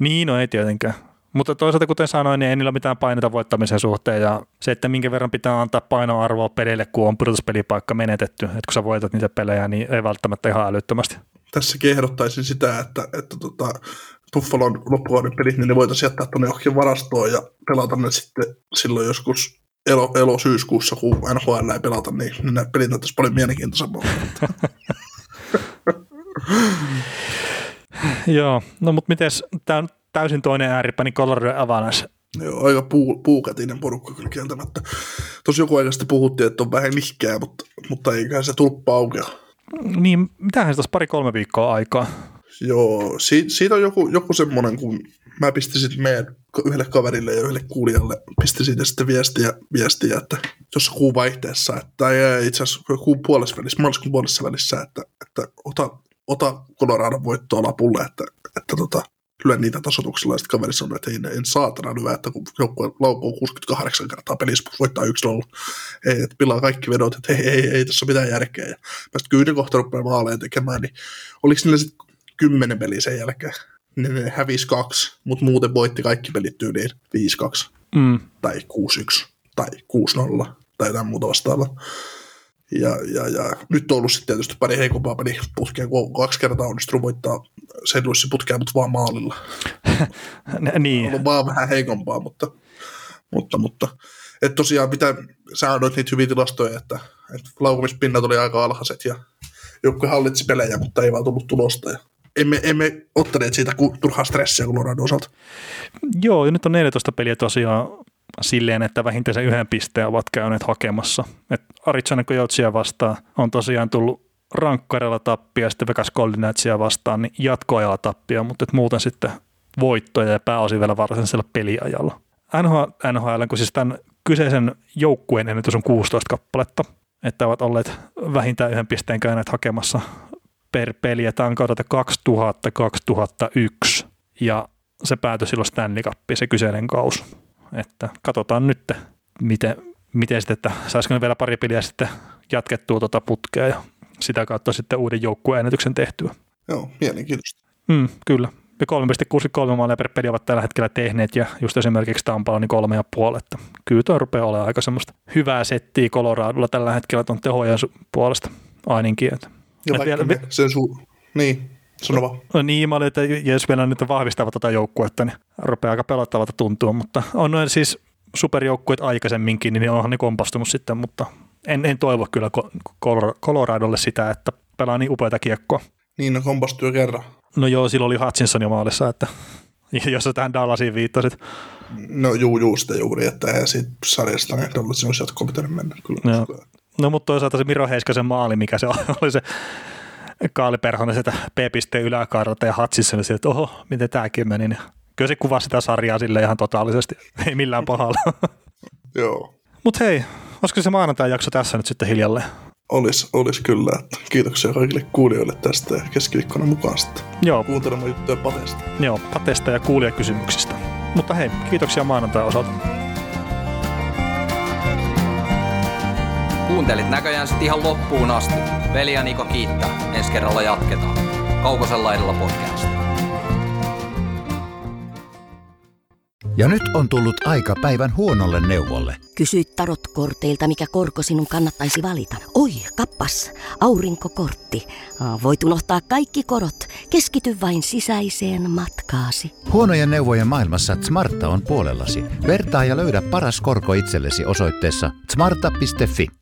Niin, no ei tietenkään. Mutta toisaalta, kuten sanoin, niin ei niillä mitään painota voittamisen suhteen ja se, että minkä verran pitää antaa painoarvoa pelille, kun on pudotuspelipaikka menetetty, että kun sä voitat niitä pelejä, niin ei välttämättä ihan älyttömästi. Tässäkin ehdottaisin sitä, että, että tota, Buffalon loppuvuoden pelit, niin ne voitaisiin jättää tuonne johonkin varastoon ja pelata ne sitten silloin joskus elo, elo syyskuussa, kun NHL ei pelata, niin nämä pelit näyttäisi paljon mielenkiintoisempaa. Joo, no mutta miten tämä täysin toinen ääripä, niin Colorado Avalanche. Joo, aika puu, puukätinen porukka kyllä kieltämättä. Tosi joku aika sitten puhuttiin, että on vähän nihkeä, mutta, mutta eiköhän se tulppa aukea. Niin, mitähän se tässä pari-kolme viikkoa aikaa? Joo, si- siitä on joku, joku semmoinen, kun mä pistin sitten meidän yhdelle kaverille ja yhdelle kuulijalle, pistin siitä sitten viestiä, viestiä että tuossa kuun vaihteessa, että, tai itse asiassa kuun puolessa välissä, maaliskuun puolessa välissä, että, että ota, ota Colorado voittoa lapulle, että, että tota, lyö niitä tasotuksella, ja sitten kaveri sanoi, että ei en saatana lyö, että kun joku laukoo 68 kertaa pelissä, voittaa 1-0, ei, että pilaa kaikki vedot, että ei, ei, ei tässä ole mitään järkeä, ja päästä kyydin kohta rupeaa maaleen tekemään, niin oliko niillä sitten kymmenen peliä sen jälkeen, ne, ne hävisi kaksi, mutta muuten voitti kaikki pelit tyyliin 5-2, mm. tai 6-1, tai 6-0, tai jotain muuta vastaavaa. Ja, ja, ja, nyt on ollut sitten tietysti pari heikompaa peli putkea, kun on kaksi kertaa onnistunut voittaa sen putkea, mutta vaan maalilla. niin. On ollut vaan vähän heikompaa, mutta, mutta, mutta että tosiaan mitä, sä annoit niitä hyviä tilastoja, että, että laukumispinnat oli aika alhaiset ja joku hallitsi pelejä, mutta ei vaan tullut tulosta. Ja emme, emme ottaneet siitä turhaa stressiä Colorado osalta. Joo, ja nyt on 14 peliä tosiaan silleen, että vähintään se yhden pisteen ovat käyneet hakemassa. Et Arizona Coyotsia vastaan on tosiaan tullut rankkarilla tappia, sitten Vegas Golden vastaan, niin jatkoajalla tappia, mutta et muuten sitten voittoja ja pääosin vielä varsinaisella peliajalla. NHL, kun siis tämän kyseisen joukkueen ennätys on 16 kappaletta, että ovat olleet vähintään yhden pisteen käyneet hakemassa per peli, ja tämä on kaudelta 2000-2001, ja se päätyi silloin Stanley Cupiin, se kyseinen kaus. Että katsotaan nyt, miten, miten sitten, että saisiko ne vielä pari peliä sitten jatkettua tuota putkea ja sitä kautta sitten uuden joukkueen ennätyksen tehtyä. Joo, mielenkiintoista. Mm, kyllä. Ja 3,63 maalia per peli ovat tällä hetkellä tehneet ja just esimerkiksi Tampalla niin kolme ja puoli. Että kyllä tuo rupeaa olemaan aika semmoista hyvää settiä Coloradolla tällä hetkellä tuon tehojen puolesta ainakin. Että. Ja Et vielä, sen su- niin, sano vaan. No niin, mä olin, että jos vielä nyt vahvistavat tätä joukkuetta, niin rupeaa aika pelottavalta tuntua, mutta on noin siis superjoukkueet aikaisemminkin, niin onhan ne kompastunut sitten, mutta en, en toivo kyllä Coloradolle sitä, että pelaa niin upeata kiekkoa. Niin, no kompastui jo kerran. No joo, silloin oli Hutchinson jo maalissa, että jos sä tähän Dallasiin viittasit. No juu, juu sitä juuri, että ei siitä sarjasta niin Dallasin olisi jatkoon pitänyt mennä. Kyllä. Joo. No mutta toisaalta se Miro Heiskasen maali, mikä se oli se Kaali Perhonen sitä P-pisteen yläkaaralta ja Hutchinson, että oho, miten tämäkin meni. Niin kyllä se kuvasi sitä sarjaa sille ihan totaalisesti, ei millään pahalla. Joo. Mutta hei, olisiko se maanantai-jakso tässä nyt sitten hiljalleen? Olisi, olisi kyllä. Kiitoksia kaikille kuulijoille tästä ja keskiviikkona mukaan sitten. Joo. Kuuntelemaan juttuja Patesta. Joo, Patesta ja kuulijakysymyksistä. Mutta hei, kiitoksia maanantai osalta. Kuuntelit näköjään sitten ihan loppuun asti. Veli ja Niko kiittää. Ensi kerralla jatketaan. Kaukosella edellä podcast. Ja nyt on tullut aika päivän huonolle neuvolle. Kysy tarotkorteilta, mikä korko sinun kannattaisi valita. Oi, kappas, aurinkokortti. Voit unohtaa kaikki korot. Keskity vain sisäiseen matkaasi. Huonojen neuvojen maailmassa Smarta on puolellasi. Vertaa ja löydä paras korko itsellesi osoitteessa smarta.fi.